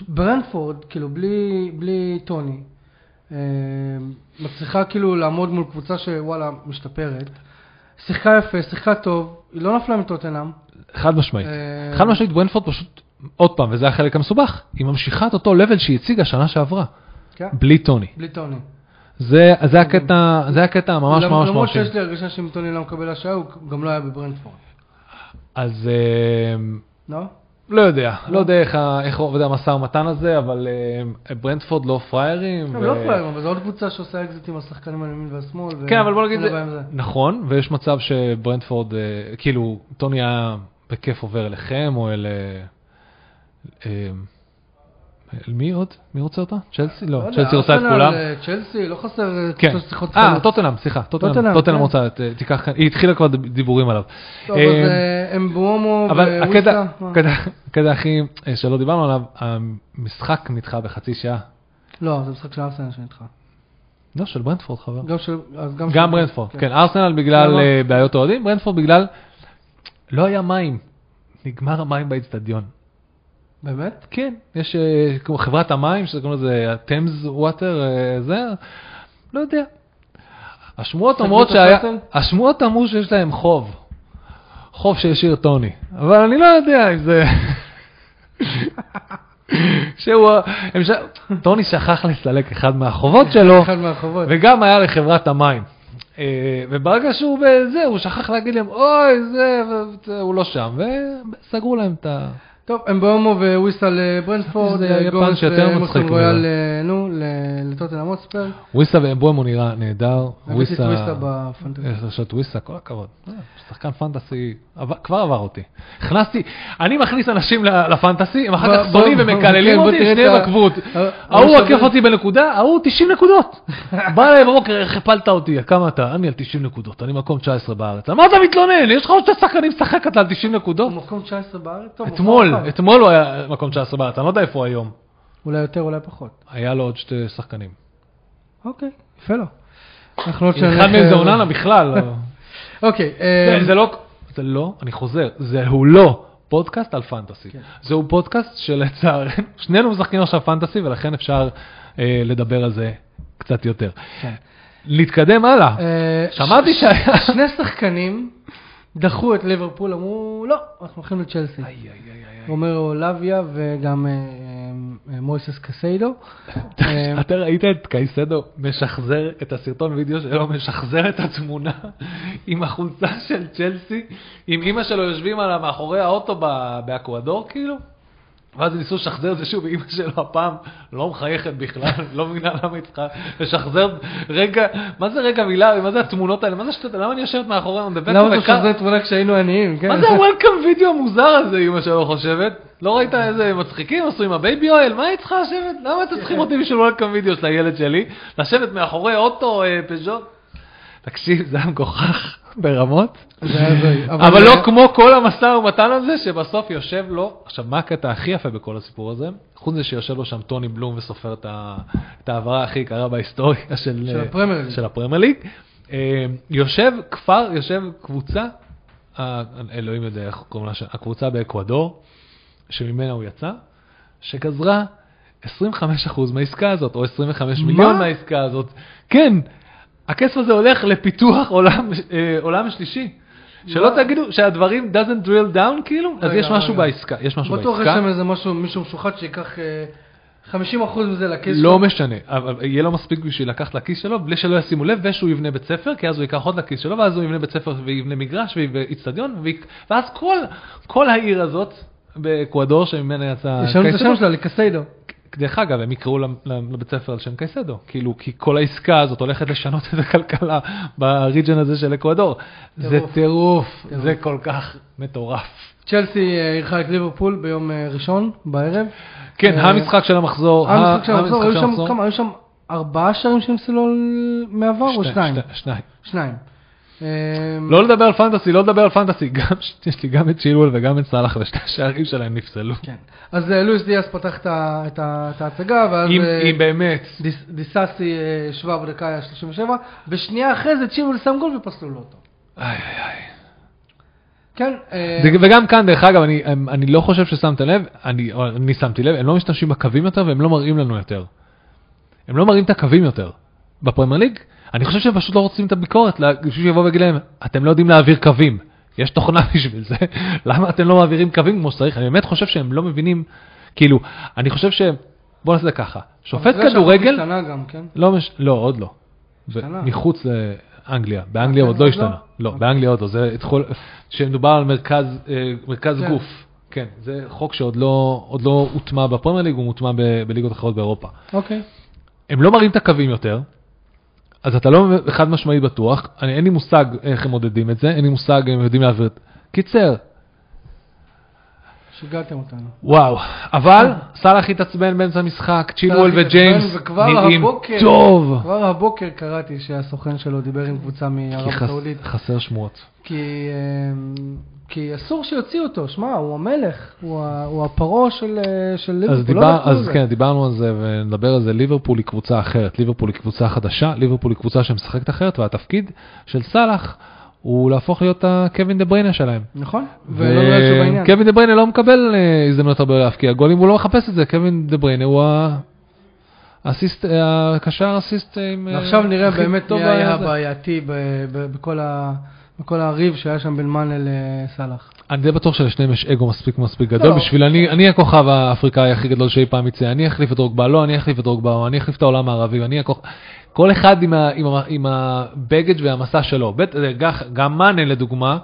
ברנדפורד, כאילו, בלי, בלי טוני, אה, מצליחה כאילו לעמוד מול קבוצה שוואלה, משתפרת. שיחקה יפה, שיחקה טוב, היא לא נפלה מטוטנאם. חד משמעית. אה, חד משמעית ברנפורד פשוט, עוד פעם, וזה החלק המסובך, היא ממשיכה את אותו לבל שהיא הציגה שנה שעברה, כן, בלי טוני. בלי טוני. זה זה הקטע, זה הקטע ממש ממש למרות מרשים. שיש לי הרגשה שאם טוני לא מקבל השעה, הוא גם לא היה בברנדפורד. אז אה, לא? לא יודע, לא יודע איך עובד המשא ומתן הזה, אבל אה, ברנדפורד לא פריירים. הם ו- לא פראיירים, אבל זו עוד קבוצה שעושה אקזיט עם השחקנים על ימין והשמאל. כן, אבל בוא נגיד, זה. נכון, ויש מצב שברנדפורד, אה, כאילו, טוני היה בכיף עובר אליכם, או אל... אה, אה, מי עוד? מי רוצה אותה? צ'לסי? לא, יודע, צ'לסי רוצה את ארסנל, כולם. אה, צ'לסי, לא חסר אה, כן. קבוצות שצריכות אה, חלוץ. טוטנאם, סליחה, טוטנאם, כן. רוצה, את- תיקח כאן, היא התחילה כבר דיבורים עליו. טוב, אז אה, אה, אמבואמו אבל הקטע, וויסה. הכי אה, שלא דיברנו עליו, המשחק נדחה בחצי שעה. לא, זה משחק של ארסנל שנדחה. לא, של ברנדפורד חבר. גם ברנדפורד, כן, ארסנל בגלל? אה, בעיות אוהדים, ברנדפורד בגלל, לא היה מים, נגמר המים באצטדיון. באמת? כן, יש אה, כמו חברת המים, שזה קוראים לזה תמז ווטר, זה, לא יודע. השמועות אומרות שהיה? השמועות אמרו שיש להם חוב. חוב שהשאיר טוני, אבל אני לא יודע אם זה... שהוא, הם ש... טוני שכח לסלק אחד מהחובות שלו, אחד מהחובות. וגם היה לחברת המים. אה, וברגע שהוא בזה, הוא שכח להגיד להם, אוי, זה, הוא לא שם, וסגרו להם את ה... טוב, אה, היפן גולס שיותר ואמרסון מצחיק רויאל. אה, נו, ל- לטוטנהאם הוטספר. וויסה ואמבואמו נראה נהדר. הבאתי את וויסה בפנטזיה. יש לשעות וויסה, כל הכבוד. אה, שחקן פנטסי, כבר עבר אותי. הכנסתי, אני מכניס אנשים לפנטסי, הם אחר כך שונאים ומקללים אותי, שניהם עקבו אותי. אה, ההוא אבל עקף אותי בנקודה, ההוא 90 נקודות. בא אליי בבוקר, איך הפלת אותי, כמה אתה? אני על 90 נקודות, אני מקום 19 בארץ. על מה אתה מתלונן? יש לך עוד שתי שחקנים לשחק אתה על 90 נקודות? מקום 19 בארץ? אתמול. אתמול הוא היה מקום 19 בארץ, אני לא יודע איפה הוא היום. אולי יותר, אולי פחות. היה לו עוד שתי שחקנים. אוקיי, יפה לו. אנחנו עוד שנלך, אחד מהם זה אה, אוננה בכלל. לא. אוקיי, זה- אה, זה לא, זה לא, אני חוזר, זהו לא פודקאסט על פנטסי. כן. זהו פודקאסט שלצערנו, שנינו משחקים עכשיו פנטסי ולכן אפשר אה, לדבר על זה קצת יותר. כן. נתקדם הלאה. אה, שמעתי שהיה... שני שחקנים דחו את ליברפול, אמרו, לא, אנחנו הולכים לצ'לסי. רומרו לוויה וגם מויסס קסיידו. אה, אתה ראית את קייסדו משחזר את הסרטון וידאו שלו, משחזר את התמונה עם החולצה של צ'לסי, עם אימא שלו יושבים עליו מאחורי האוטו באקוודור כאילו? ואז הם ניסו לשחזר את זה שוב, ואימא שלו הפעם לא מחייכת בכלל, לא מבינה למה היא צריכה לשחזר רגע, מה זה רגע מילה, מה זה התמונות האלה, מה זה שטות, למה אני יושבת מאחורי, מדברת למה אתה שחזר תמונה כשהיינו עניים? כן. מה זה ה-Welcome video המוזר הזה, אמא שלו חושבת? לא ראית איזה מצחיקים עשו עם הבייבי אוהל? מה היא צריכה לשבת? למה אתם צריכים אותי בשביל Welcome video של הילד שלי? לשבת מאחורי אוטו אה, פז'ו? תקשיב, זה היה מגוחך ברמות. זה היה הזוי. אבל לא כמו כל המשא ומתן הזה, שבסוף יושב לו, עכשיו מה הקטע הכי יפה בכל הסיפור הזה? חוץ מזה שיושב לו שם טוני בלום וסופר את ההעברה הכי יקרה בהיסטוריה של של הפרמייר ליג. אה, יושב כפר, יושב קבוצה, אלוהים יודע איך קוראים לה, הקבוצה באקוודור, שממנה הוא יצא, שגזרה 25% מהעסקה הזאת, או 25 מה? מיליון מהעסקה הזאת. כן, הכסף הזה הולך לפיתוח עולם, אה, עולם שלישי. שלא? תגידו שהדברים doesn't drill down כאילו, אז יש משהו. בעסקה, יש משהו בטוח יש בעסקה. שם איזה משהו, מישהו משוחד שייקח אה, 50% מזה לכיס לא שלו. משנה, אבל יהיה לו מספיק בשביל לקחת לכיס שלו, בלי שלא ישימו לב, ושהוא יבנה בית ספר, כי אז הוא ייקח עוד לכיס שלו, ואז הוא יבנה בית ספר ויבנה מגרש ואיצטדיון, ואז כל, כל העיר הזאת באקוודור, שממנה יצא יש לנו את השם שלה, לקסיידו. דרך אגב, הם יקראו לבית ספר על שם קייסדו, כאילו, כי כל העסקה הזאת הולכת לשנות את הכלכלה בריג'ן הזה של אקוודור. זה טירוף. זה כל כך מטורף. צ'לסי אה, אירחה את ליברפול ביום אה, ראשון בערב. כן, אה, המשחק של המחזור, המשחק של המחזור, היו שם ארבעה שערים שנפסלו מעבר או שני- שניים? שני- שניים. שניים. אה, לא לדבר על פנטסי, לא לדבר על פנטסי, יש לי גם את צ'ילואל וגם את סאלח ושתי השערים שלהם נפסלו. כן. אז אה, לואיס דיאס פתח את ההצגה, ואז אה, דיסאסי אה, שווה בדקה ה-37, ושנייה אחרי זה צ'ילואל שם גול ופסלו לו אותו. איי איי. כן, זה- וגם כאן, דרך אגב, אני, אני לא חושב ששמת לב, אני, אני שמתי לב, הם לא משתמשים בקווים יותר והם לא מראים לנו יותר. הם לא מראים את הקווים יותר. בפרמייר ליג, אני חושב שהם פשוט לא רוצים את הביקורת, בשביל שיבוא ויגיד להם, אתם לא יודעים להעביר קווים. יש תוכנה בשביל זה, למה אתם לא מעבירים קווים כמו שצריך? אני באמת חושב שהם לא מבינים, כאילו, אני חושב ש... בוא נעשה ככה, שופט כדורגל, השתנה גם, כן? לא, מש... לא, עוד לא. השתנה. מחוץ לאנגליה, באנגליה כן, עוד לא השתנה. לא? לא, אוקיי. באנגליה עוד לא, זה התחול, שמדובר על מרכז, אה, כן. גוף. כן, זה חוק שעוד לא, לא הוטמע בפרמייר ליג, הוא מוטמע בליגות אחרות באירופה. אוקיי. הם לא מראים את הקווים יותר, אז אתה לא חד משמעית בטוח, אני, אין לי מושג איך הם מודדים את זה, אין לי מושג אם הם יודעים להעביר את... קיצר, שיגעתם אותנו. וואו, אבל סאלח התעצבן באמצע המשחק, צ'ילואל וג'יימס נראים הבוקר- טוב. כבר הבוקר קראתי שהסוכן שלו דיבר עם קבוצה כי מערב חס- הסעודית, חסר שמועות. כי, אמ, כי אסור שיוציאו אותו, שמע, הוא המלך, הוא ה- הוא הפרעה של אה, של אז, ליברפול, לא דיבר, לקחו אז. כן, דיברנו על זה ונדבר על זה, ליברפול היא קבוצה אחרת, ליברפול היא קבוצה חדשה, ליברפול היא קבוצה שמשחקת אחרת, והתפקיד של סאלח הוא להפוך להיות הקווין דה בריינה שלהם. נכון, ולא נראה שהוא בעניין. קווין דה בריינה לא מקבל אה, הזדמנות הרבה להבקיע גולים, הוא לא מחפש את זה, קווין דה בריינה הוא ה- האסיסט, אה, הקשר האסיסט עם... ועכשיו נראה באמת טוב מי היה בזה. בעייתי ב- ב- בכל ה- בכל הריב שהיה שם בין מאנה לסאלח. אני די בטוח שלשניהם יש אגו מספיק מספיק גדול. לא. בשביל אני, אני הכוכב האפריקאי הכי גדול שאי פעם יצא, אני אחליף את דרוגבה, לא, אני אחליף את דרוגבה, או אני אחליף את העולם הערבי, אני הכוכב, כל אחד עם, ה, עם, ה, עם הבגד והמסע שלו, בית, גם, גם מאנה לדוגמה,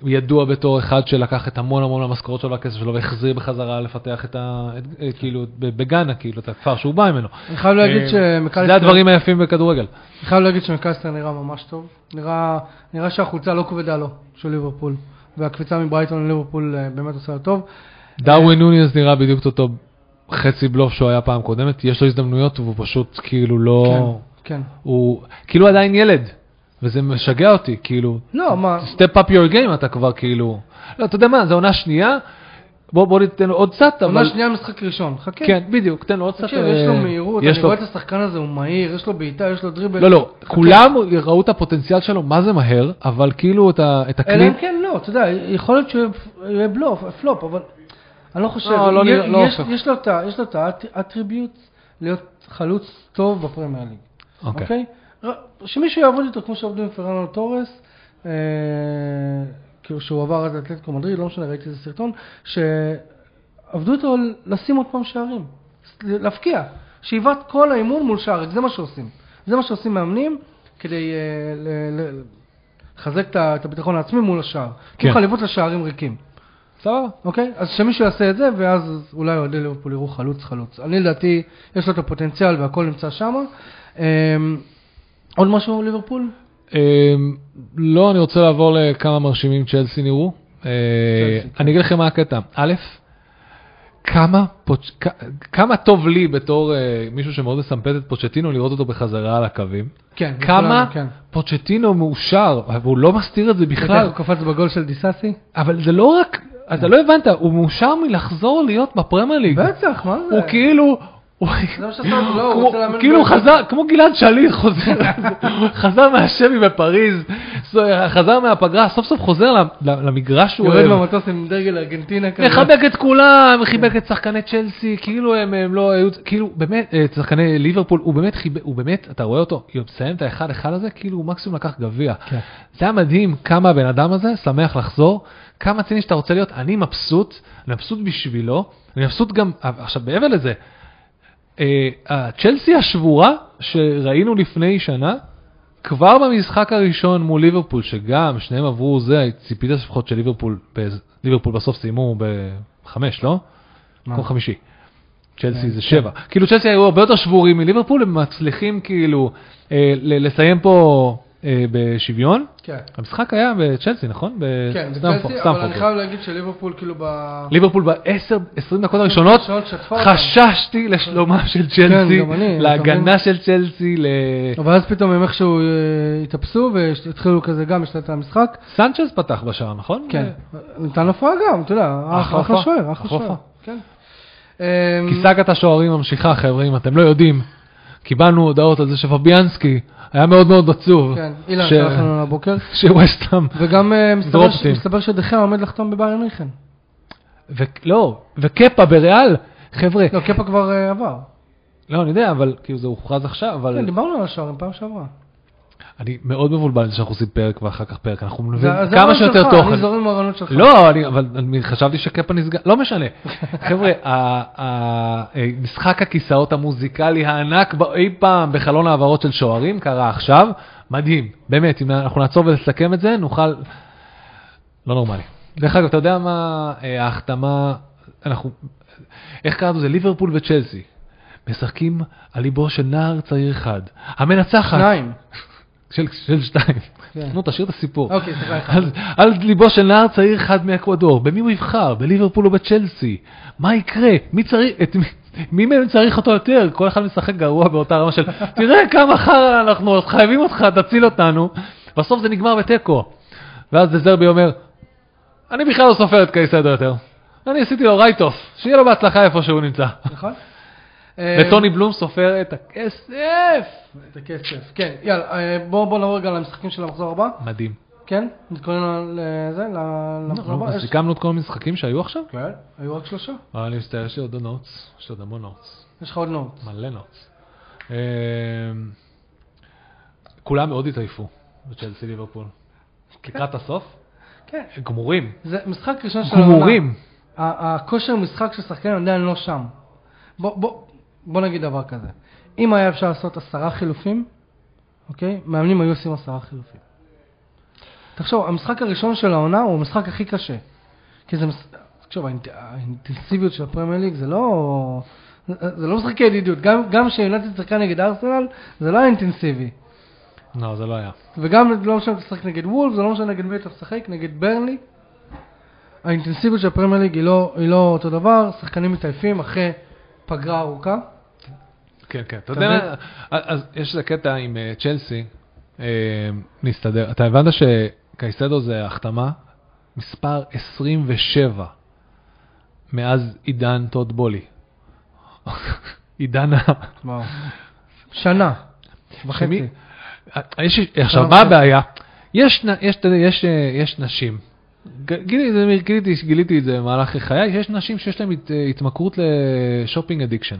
הוא ידוע בתור אחד שלקח את המון המון המשכורות שלו והכסף שלו והחזיר בחזרה לפתח את ה... את, אה, כאילו, בגאנה, כאילו, את הכפר שהוא בא ממנו. אני חייב להגיד אה, שמקליסטר... זה הדברים היפים בכדורגל. אני חייב להגיד שמקליסטר נראה ממש טוב. נראה, נראה שהחולצה לא כבדה לו, של ליברפול. והקפיצה מברייטון לליברפול אה, באמת עושה לו טוב. דרווין נוניז נראה בדיוק אותו חצי בלוף שהוא היה פעם קודמת, יש לו הזדמנויות והוא פשוט כאילו לא... כן. הוא כאילו עדיין ילד, וזה משגע אותי, כאילו, לא, מה... step up your game אתה כבר כאילו, לא, אתה יודע מה, זו עונה שנייה, בוא בוא ניתן לו עוד קצת, עונה אבל, שנייה משחק ראשון, חכה. כן, בדיוק, תן לו עוד קצת, תקשיב, יש לו אה, מהירות, יש אני לו- רואה את השחקן הזה, הוא מהיר, יש לו בעיטה, יש לו דריבל. לא, לא, חכה. כולם ראו את הפוטנציאל שלו, מה זה מהר, אבל כאילו את ה- את אלא הכלי, אם כן, לא, אתה יודע, יכול להיות שהוא יהיה בלוף, פלופ, אבל אני לא חושב. לא, לא יש- לא יש-. יש לו את ה attribute להיות חלוץ טוב בפרמייר ליג. אוקיי, אוקיי? ר- שמישהו יעבוד איתו כמו שעובדים עם פרננדו טורס, אה, כאילו שהוא עבר עד אתלטיקו מדריד, לא משנה, ראיתי איזה סרטון, שעבדו איתו לשים עוד פעם שערים, להבקיע, שאיבת כל האימון מול שער זה מה שעושים. זה מה שעושים מאמנים כדי אה, לחזק את הביטחון העצמי מול השער. כן. כאילו חליבות לשערים ריקים. סבבה, אוקיי? אז שמישהו יעשה את זה, ואז אולי אוהדי ליברפול יראו חלוץ חלוץ. אני לדעתי, יש לו את הפוטנציאל והכל נמצא שם. עוד משהו ליברפול? אמ, לא, אני רוצה לעבור לכמה מרשימים צ'לסי נראו. אה, כן. אני אגיד לכם מה הקטע. א', כמה, פוצ'- כ- כמה טוב לי בתור אה, מישהו שמאוד מסמפת את פוצ'טינו לראות אותו בחזרה על הקווים. כן. כמה כן. פוצ'טינו מאושר, והוא לא מסתיר את זה בכלל. בכלל. הוא קפץ בגול של דיסאסי? אבל זה לא רק, אתה לא הבנת, הוא מאושר מלחזור להיות בפרמייר ליג. בטח, מה זה? הוא כאילו... לא, כאילו חזר, כמו גלעד שליט חוזר, חזר מהשבי בפריז, חזר מהפגרה, סוף סוף חוזר למגרש שהוא יורד אוהב. מהמטוס עם דגל ארגנטינה כזה. מחבק את כולם, חיבק את שחקני צ'לסי, כאילו הם, לא היו, כאילו באמת, את שחקני ליברפול, הוא באמת חיבק, הוא באמת, אתה רואה אותו, הוא מסיים את האחד אחד הזה, כאילו הוא מקסימום לקח גביע. כן. זה היה מדהים כמה הבן אדם הזה שמח לחזור, כמה ציני שאתה רוצה להיות, אני מבסוט, אני מבסוט בשבילו, אני מבסוט גם, עכשיו מעבר לזה, אה, הצ'לסי השבורה שראינו לפני שנה, כבר במשחק הראשון מול ליברפול, שגם שניהם עברו זה, ציפית לפחות של ליברפול, ליברפול בסוף סיימו בחמש, לא? מקום חמישי. צ'לסי כן, זה שבע. כאילו צ'לסי היו הרבה יותר שבורים מליברפול, הם מצליחים כאילו אה, לסיים פה אה, בשוויון. כן. המשחק היה בצ'לסי, נכון? כן, בצלסי, אבל. אני חייב להגיד שליברפול כאילו ב... ליברפול ב-10-20 דקות הראשונות. חששתי לשלומם של צ'לסי, אני, אתה להגנה? של צ'לסי, ל... אבל אז פתאום הם איכשהו אה, התאפסו והתחילו כזה גם לשלט את המשחק. סנצ'ז פתח בשער, נכון? כן. נתן הופעה גם, אתה יודע, אחלה. שוער, אחלה שוער. כן. כי סאגת השוערים ממשיכה, חבר'ה, אם אתם לא יודעים, קיבלנו הודעות על זה שפביאנסקי היה מאוד מאוד עצוב. כן, אילן שלח לנו לבוקר. שווסטהאם, וגם אה, מסתבר שדחיה עומד לחתום בביירן מיכן. לא, וקפה בריאל, חבר'ה, לא, קפה כבר אה, עבר. לא, אני יודע, אבל כאילו זה הוכרז עכשיו, אבל כן, דיברנו על השוערים פעם שעברה. אני מאוד מבולבל שאנחנו עושים פרק ואחר כך פרק, אנחנו מביאים כמה שיותר שלך, תוכן. אני זורם עם הרעיונות שלך. לא, אני, אבל אני חשבתי שקפה נסגר, לא משנה. חבר'ה, ה- ה- משחק הכיסאות המוזיקלי הענק אי פעם בחלון העברות של שוערים קרה עכשיו, מדהים, באמת, אם אנחנו נעצור ולסכם את זה, נוכל... לא נורמלי. דרך אגב, אתה יודע מה אה, ההחתמה, אנחנו, איך קראנו לזה? ליברפול וצ'לסי. משחקים על ליבו של נער צעיר אחד. המנצחת. שניים. של, של שתיים. כן. נו, תשאיר את הסיפור. אוקיי, סליחה. על, על ליבו של נער צעיר אחד מאקוודור, במי הוא יבחר? בליברפול או בצ'לסי? מה יקרה? מי צריך, את מי מהם צריך אותו יותר? כל אחד משחק גרוע באותה רמה של, תראה כמה חרא אנחנו חייבים אותך, תציל אותנו. בסוף זה נגמר בתיקו. ואז דזרבי אומר, אני בכלל לא סופר את קייסדו יותר. אני עשיתי לו write-off, שיהיה לו בהצלחה איפה שהוא נמצא. נכון? וטוני בלום סופר את הכסף. את הכסף. כן, יאללה, אה, בואו בוא נעבור רגע למשחקים של המחזור הבא. מדהים. כן? נתכונן לזה, ל- למחזור הבא. אז יש- סיכמנו את כל המשחקים שהיו עכשיו? כן, היו רק שלושה. אבל אני מצטער, יש לי עוד notes, יש לי עוד המון notes, יש לך עוד note. מלא notes. כולם מאוד התעייפו בצ'לסי ליברפול. לקראת הסוף, כן. גמורים, זה משחק ראשון של העונה. גמורים. הכושר משחק של שחקנים עדיין לא שם. בוא, בוא, בוא נגיד דבר כזה. אם היה אפשר לעשות עשרה חילופים, אוקיי? מאמנים היו עושים עשרה חילופים. תחשוב, המשחק הראשון של העונה הוא המשחק הכי קשה. כי זה, מש- תחשוב, האינט- האינטנסיביות של הפרמייר ליג זה לא... זה לא משחקי ידידות. גם, גם כשיונתן שיחקה נגד ארסנל, זה לא היה אינטנסיבי. לא, זה לא היה. וגם לא משנה אם אתה משחק נגד וולף, זה לא משנה נגד מי אתה משחק, נגד ברנלי. האינטנסיביות של הפרמייר ליג היא לא, היא לא אותו דבר, שחקנים מתעייפים אחרי פגרה ארוכה. כן, כן. אתה יודע, אז יש איזה קטע עם אה, צ'לסי, אה, נסתדר. אתה הבנת שקייסדו זה החתמה מספר 27 מאז עידן טוד בולי. עידן ה... שנה וחצי. יש, עכשיו, שנה מה. הבעיה? יש, יש, יש, אה, יש נשים, גיליתי, גיליתי, את זה במהלך חיי, יש נשים שיש להן הת, התמכרות ל shopping addiction.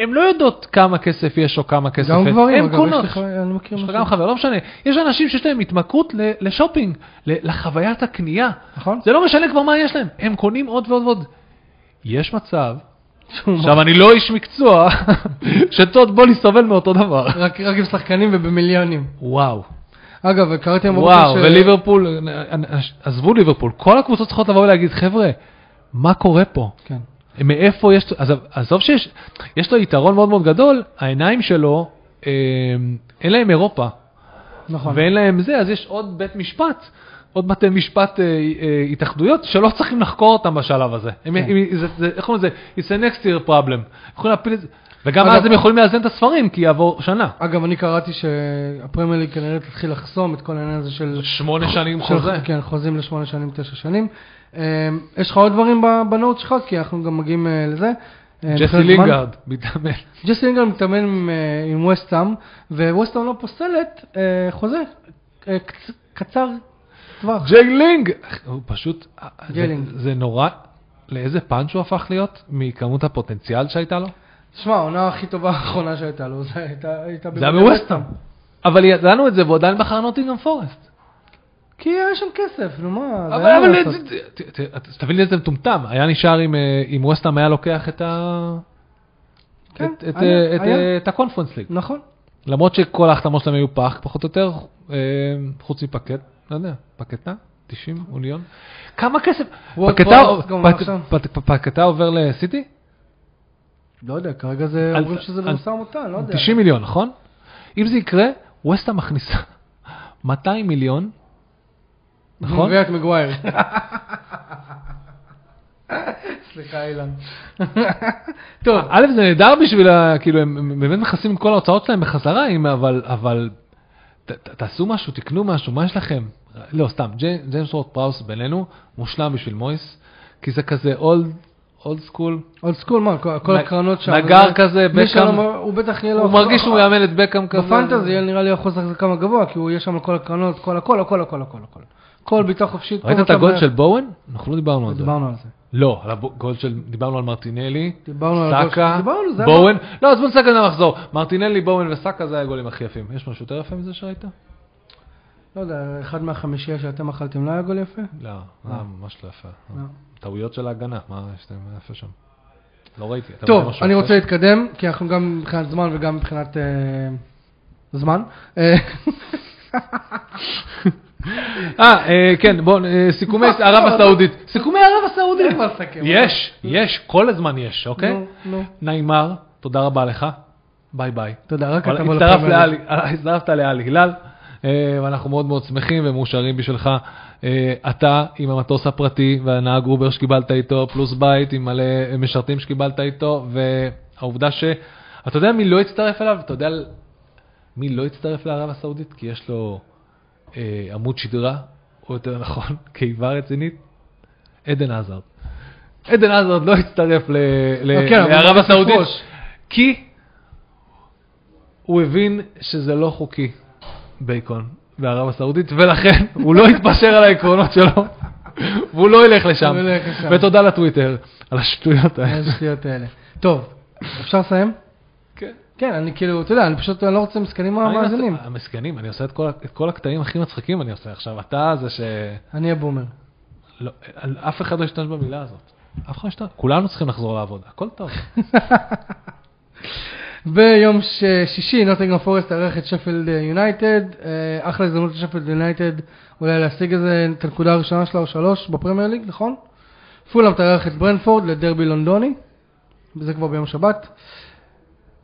הן לא יודעות כמה כסף יש או כמה כסף גם אין, גברים, הן אגב. יש לך, אני מכיר יש לך משהו. גם חבר, לא משנה. יש אנשים שיש להם התמכרות לשופינג, לחוויית הקנייה. נכון? זה לא משנה כבר מה יש להם, הם קונים עוד ועוד ועוד. יש מצב, עכשיו אני לא איש מקצוע, שטוד בולי סובל מאותו דבר. רק, רק עם שחקנים ובמיליונים. וואו. אגב, קראתי היום וואו, ש- וליברפול, עזבו ליברפול, כל הקבוצות צריכות לבוא ולהגיד, חבר'ה, מה קורה פה? כן. מאיפה יש, עזוב, עזוב שיש, יש לו יתרון מאוד מאוד גדול, העיניים שלו, אה, אין להם אירופה, נכון. ואין להם זה, אז יש עוד בית משפט, עוד בתי משפט אה, אה, התאחדויות שלא צריכים לחקור אותם בשלב הזה. הם, כן. הם, זה, זה, איך קוראים לזה? It's a next year problem. יכולים להפיל את זה, וגם אגב- אז הם יכולים לאזן את הספרים, כי יעבור שנה. אגב, אני קראתי שהפרמייר ליג כנראה תתחיל לחסום את כל העניין הזה של... שמונה שנים של- חוזה. כן, חוזים לשמונה שנים, תשע שנים. אה, יש לך עוד דברים ב- בנוט שלך? כי אנחנו גם מגיעים אה, לזה. אה, ג'סי. לינגארד, מתאמן. ג'סי לינגרד מתאמן עם, אה, עם ווסטהאם, וווסטהאם לא פוסלת אה, חוזה אה, קצ- קצר טווח. ג'יי לינג! הוא פשוט, ג'יי זה- לינג. זה נורא, לאיזה פאנץ' הוא הפך להיות מכמות הפוטנציאל שהייתה לו? תשמע, העונה הכי טובה האחרונה שהייתה לו, זה הייתה... הייתה זה היה בווסטהאם. אבל ידענו את זה והוא עדיין בחר נוטינגרם פורסט. כי היה שם כסף, נו מה, זה אבל היה מה לעשות. תבין לי איזה מטומטם, היה נשאר עם, אה, ווסטהאם היה לוקח את ה... כן, את- את, היה, אה. אה, הקונפרנס ליג. נכון. למרות שכל ההחתמות שלהם היו פח, פחות או יותר, חוץ מפקט, לא יודע, פקטה? 90 אוניון? כמה כסף? גם פקטה עובר לסיטי? לא יודע, כרגע זה על- אומרים שזה על- במשא ומתן, לא יודע. 90 מיליון, נכון? אם זה יקרה, ווסטה מכניסה 200 מיליון, נכון? מביאה את מגווייר. סליחה אילן. טוב, א', זה נהדר בשביל, ה- כאילו, הם באמת מכסים את כל ההוצאות שלהם בחזרה, אם- אבל, אבל, ת- ת- תעשו משהו, תקנו משהו, מה יש לכם? לא, סתם, ג'י- ג'יימס וורד פראוס בינינו, מושלם בשביל מויס, כי זה כזה אולד, אולד סקול. אולד סקול, מה, כל- הקרנות שם. נגר זה- כזה, בקאם. הוא בטח יהיה לו... הוא מרגיש שהוא יאמן את בקאם כזה. ב Fantasy נראה לי אחוז החזקה גבוה, כי הוא יהיה שם על כל הקרנות, כל הכל, הכל, הכל, הכל. כל ביטוח חופשית. ראית את הגול של בואן? אנחנו לא דיברנו על זה. דיברנו על זה. לא, על הגול של, דיברנו על מרטינלי, על סאקה, בואן, לא, עזבו סאקה זה המחזור, מרטינלי, בואן וסאקה זה הגולים הכי יפים. יש משהו יותר יפה מזה שראית? לא יודע, אחד מהחמישייה שאתם אכלתם לא היה גול יפה? לא, זה היה ממש לא יפה. לא. טעויות של ההגנה, מה יש להם יפה שם? לא ראיתי. טוב, אני רוצה? להתקדם, כי אנחנו גם מבחינת זמן וגם מבחינת אה, זמן. אה, אה, אה, כן, בואו, סיכומי ערב הסעודית. סיכומי ערב הסעודית. לסכם. יש, יש, כל הזמן יש, אוקיי? נעימר, תודה רבה לך. ביי ביי. תודה, רק אתה. אה, הצטרפת לאל הילאל, אה, ואנחנו מאוד מאוד שמחים ומאושרים בשבילך. אה, אתה עם המטוס הפרטי והנהג אובר שקיבלת איתו, פלוס בית עם מלא משרתים שקיבלת איתו, והעובדה ש... אתה יודע מי לא הצטרף אליו? אתה יודע מי לא הצטרף לערב הסעודית? כי יש לו אה, עמוד שדרה, או יותר נכון, קיבה רצינית, עדן עזרד. עדן עזרד לא הצטרף ל- ל- כן, אבל לערב הסעודית. כי הוא הבין שזה לא חוקי, בייקון, בערב הסעודית, ולכן הוא לא התפשר על העקרונות שלו, והוא לא ילך לשם. הוא לא ילך לשם. ותודה לטוויטר על השטויות האלה. איזה שטויות האלה. טוב, אפשר לסיים? כן. כן, אני כאילו, אתה יודע, אני פשוט לא רוצה מסכנים מהמאזינים. המסכנים, אני עושה את כל את כל הקטעים הכי מצחיקים אני עושה עכשיו. אתה זה ש... אני הבומר. לא, על- אף אחד לא ישתמש במילה הזאת. אף אחד לא ישתמש. כולנו צריכים לחזור לעבוד, הכל טוב. ביום ש- שישי, נוטינגרם פורסט תארח את שפילד יונייטד. אה, אחלה הזדמנות לשפילד יונייטד אולי להשיג איזה את הנקודה הראשונה שלה או שלוש בפרמייר ליג, נכון? פולאם תארח את ברנפורד לדרבי לונדוני. וזה כבר ביום שבת.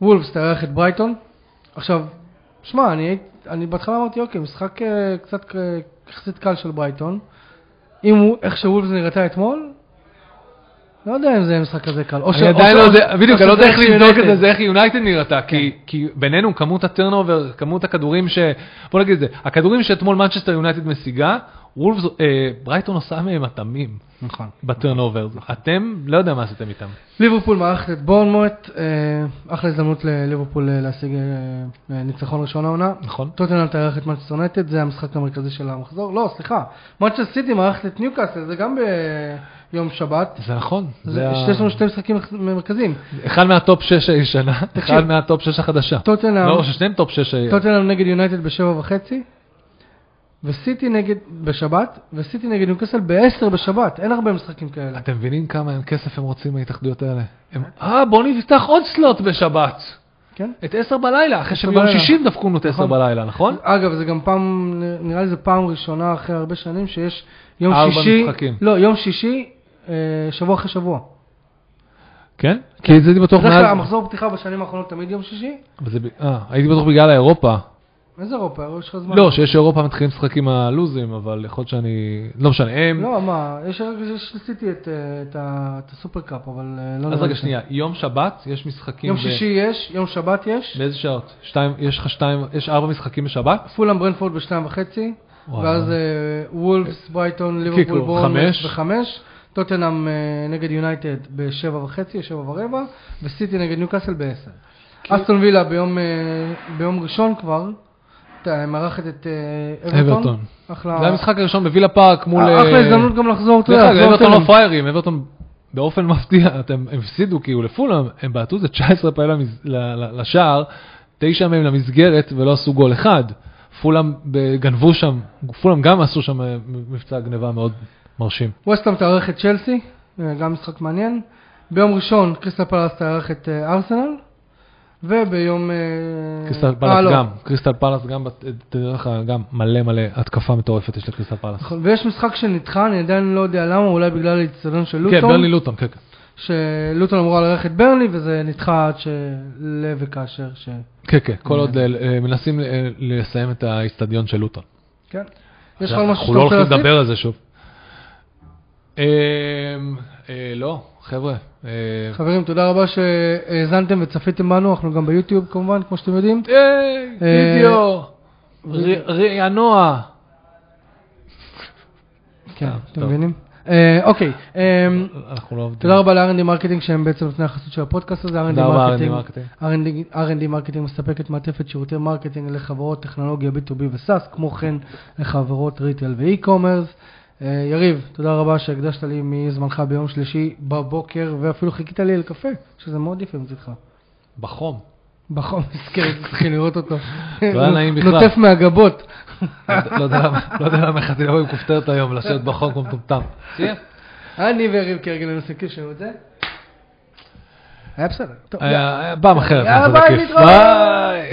וולפס תארח את ברייטון. עכשיו, שמע, אני, אני בהתחלה אמרתי, אוקיי, משחק אה, קצת אה, יחסית קל של ברייטון. אם הוא, איך שוולפס נראתה אתמול, לא יודע אם זה יהיה משחק כזה קל. אני עדיין לא יודע, בדיוק, אני לא יודע איך לבדוק את. זה, זה איך יונייטד נראתה, כי- כי בינינו כמות ה turnover, כמות הכדורים ש... בוא נגיד את זה, הכדורים שאתמול מנצ'סטר יונייטד משיגה, וולפס, אה, ברייטון עושה מהם מטעמים נכון. ב turnover. אתם, לא יודע מה עשיתם איתם. ליברפול מארחת את בורנמוט, אה, אחלה הזדמנות לליברפול אה, להשיג אה, אה, ניצחון ראשון העונה. נכון? טוטנאם תארח את מנצ'סטר יונייטד, זה המשחק המרכזי של המחזור. לא, סליחה, מנצ'סטר סיטי מארחת את ניוקאסל, זה גם ביום שבת. זה נכון. זה- זה ה- יש לנו שתי משחקים מרכזיים. אחד מה top 6 הישנה. אחד מה top 6 החדשה. טוטנאם לא, ששניהם top 6 טוטנאם נגד יונייטד בשבע וחצי, וסיטי נגד, בשבת, וסיטי נגד ניוקאסל בעשר בשבת, אין הרבה משחקים כאלה. אתם מבינים כמה כסף הם רוצים מההתאחדויות האלה? הם, אה, בוא נפתח עוד סלוט בשבת. כן? את 10 בלילה, אחרי שביום. שישי דפקו לנו את 10 נכון. בלילה, נכון? אגב, זה גם פעם, נראה לי זה פעם ראשונה אחרי הרבה שנים שיש יום ארבע שישי, משחקים. לא, יום שישי, שבוע אחרי שבוע. כן? כי הייתי בטוח בדרך כלל מאז... המחזור פתיחה בשנים האחרונות תמיד יום שישי. זה אה, הייתי בטוח בגלל האירופה. איזה אירופה? יש לך זמן. לא, שיש אירופה מתחילים לשחק עם הלוזים, אבל יכול להיות שאני... לא משנה, הם... לא, מה, יש יש לסיטי את, אה, הסופרקאפ, אבל אה, לא אז רגע, שנייה, יום שבת, יש משחקים... יום שישי יש, יום שבת יש. באיזה שעות? שתיים, יש לך שתיים, יש ארבע משחקים בשבת? פולאם ברנפורד בשתיים וחצי. ואז אה, וולפס, ברייטון, ליברפול, חמש. בחמש, טוטנאם אה, נגד יונייטד בשבע וחצי, שבע ורבע, וסיטי נגד ניוקאסל בעשר. אסטון וילה ביום, אה, ביום ראשון כבר, מארחת את אה, אברטון. אחלה. זה המשחק הראשון בווילה פארק מול... אחלה הזדמנות גם לחזור, אתה יודע, אברטון לא. פריירים, אברטון באופן מפתיע, הם הפסידו כאילו לפולאם, הם בעטו איזה 19 פעמים לשער, תשע מהם למסגרת ולא עשו גול אחד. פולאם ב- גנבו שם, פולאם גם עשו שם מבצע גניבה מאוד מרשים. ווסטהאם תארח את צ'לסי, אה, גם משחק מעניין. ביום ראשון קריסטל פלאס תארח את אה, ארסנל. וביום... אה, קריסטל פלאס לא. גם, קריסטל פלאס גם, תדע לך, גם מלא מלא התקפה מטורפת יש לקריסטל פלאס. נכון, ויש משחק שנדחה, אני עדיין לא יודע למה, אולי בגלל האיצטדיון של כן, לוטון. ברלי לוטון, כן, כן. שלוטון אמורה לארח את ברלי, וזה נדחה עד שלב וכאשר ש... כן, כן, כל עוד אה, מנסים לסיים את האיצטדיון של לוטון. כן. יש לך משהו אנחנו שאתה לא רוצה הולכים להוסיף? לדבר על זה שוב. אמ, אה, לא, חבר'ה. אה, חברים, תודה רבה שהאזנתם וצפיתם בנו, אנחנו גם ביוטיוב כמובן, כמו שאתם יודעים. אה, וידאו, רענוע. כן, אתם. מבינים? אוקיי, אנחנו לא. תודה רבה ל-R&D Marketing שהם בעצם נותני החסות של הפודקאסט הזה. R&D Marketing-. R&D Marketing מספקת מעטפת שירותי marketing לחברות טכנולוגיה B2B ו SaaS, כמו כן לחברות retail ו e-commerce. אה, יריב, תודה רבה שהקדשת לי מזמנך ביום שלישי בבוקר, ואפילו חיכית לי לקפה, שזה מאוד יפה מצדך. בחום. בחום, מסכן, צריכים לראות אותו. לא היה נעים בכלל. נוטף מהגבות. לא יודע- למה- לא יכלתי לבוא עם מכופתרת היום, לשבת בחום כמו מטומטם. אני ויריב כרגע ננסה קשר את זה. היה בסדר. היה פעם אחרת. יאללה, ביי. להתראות. ביי.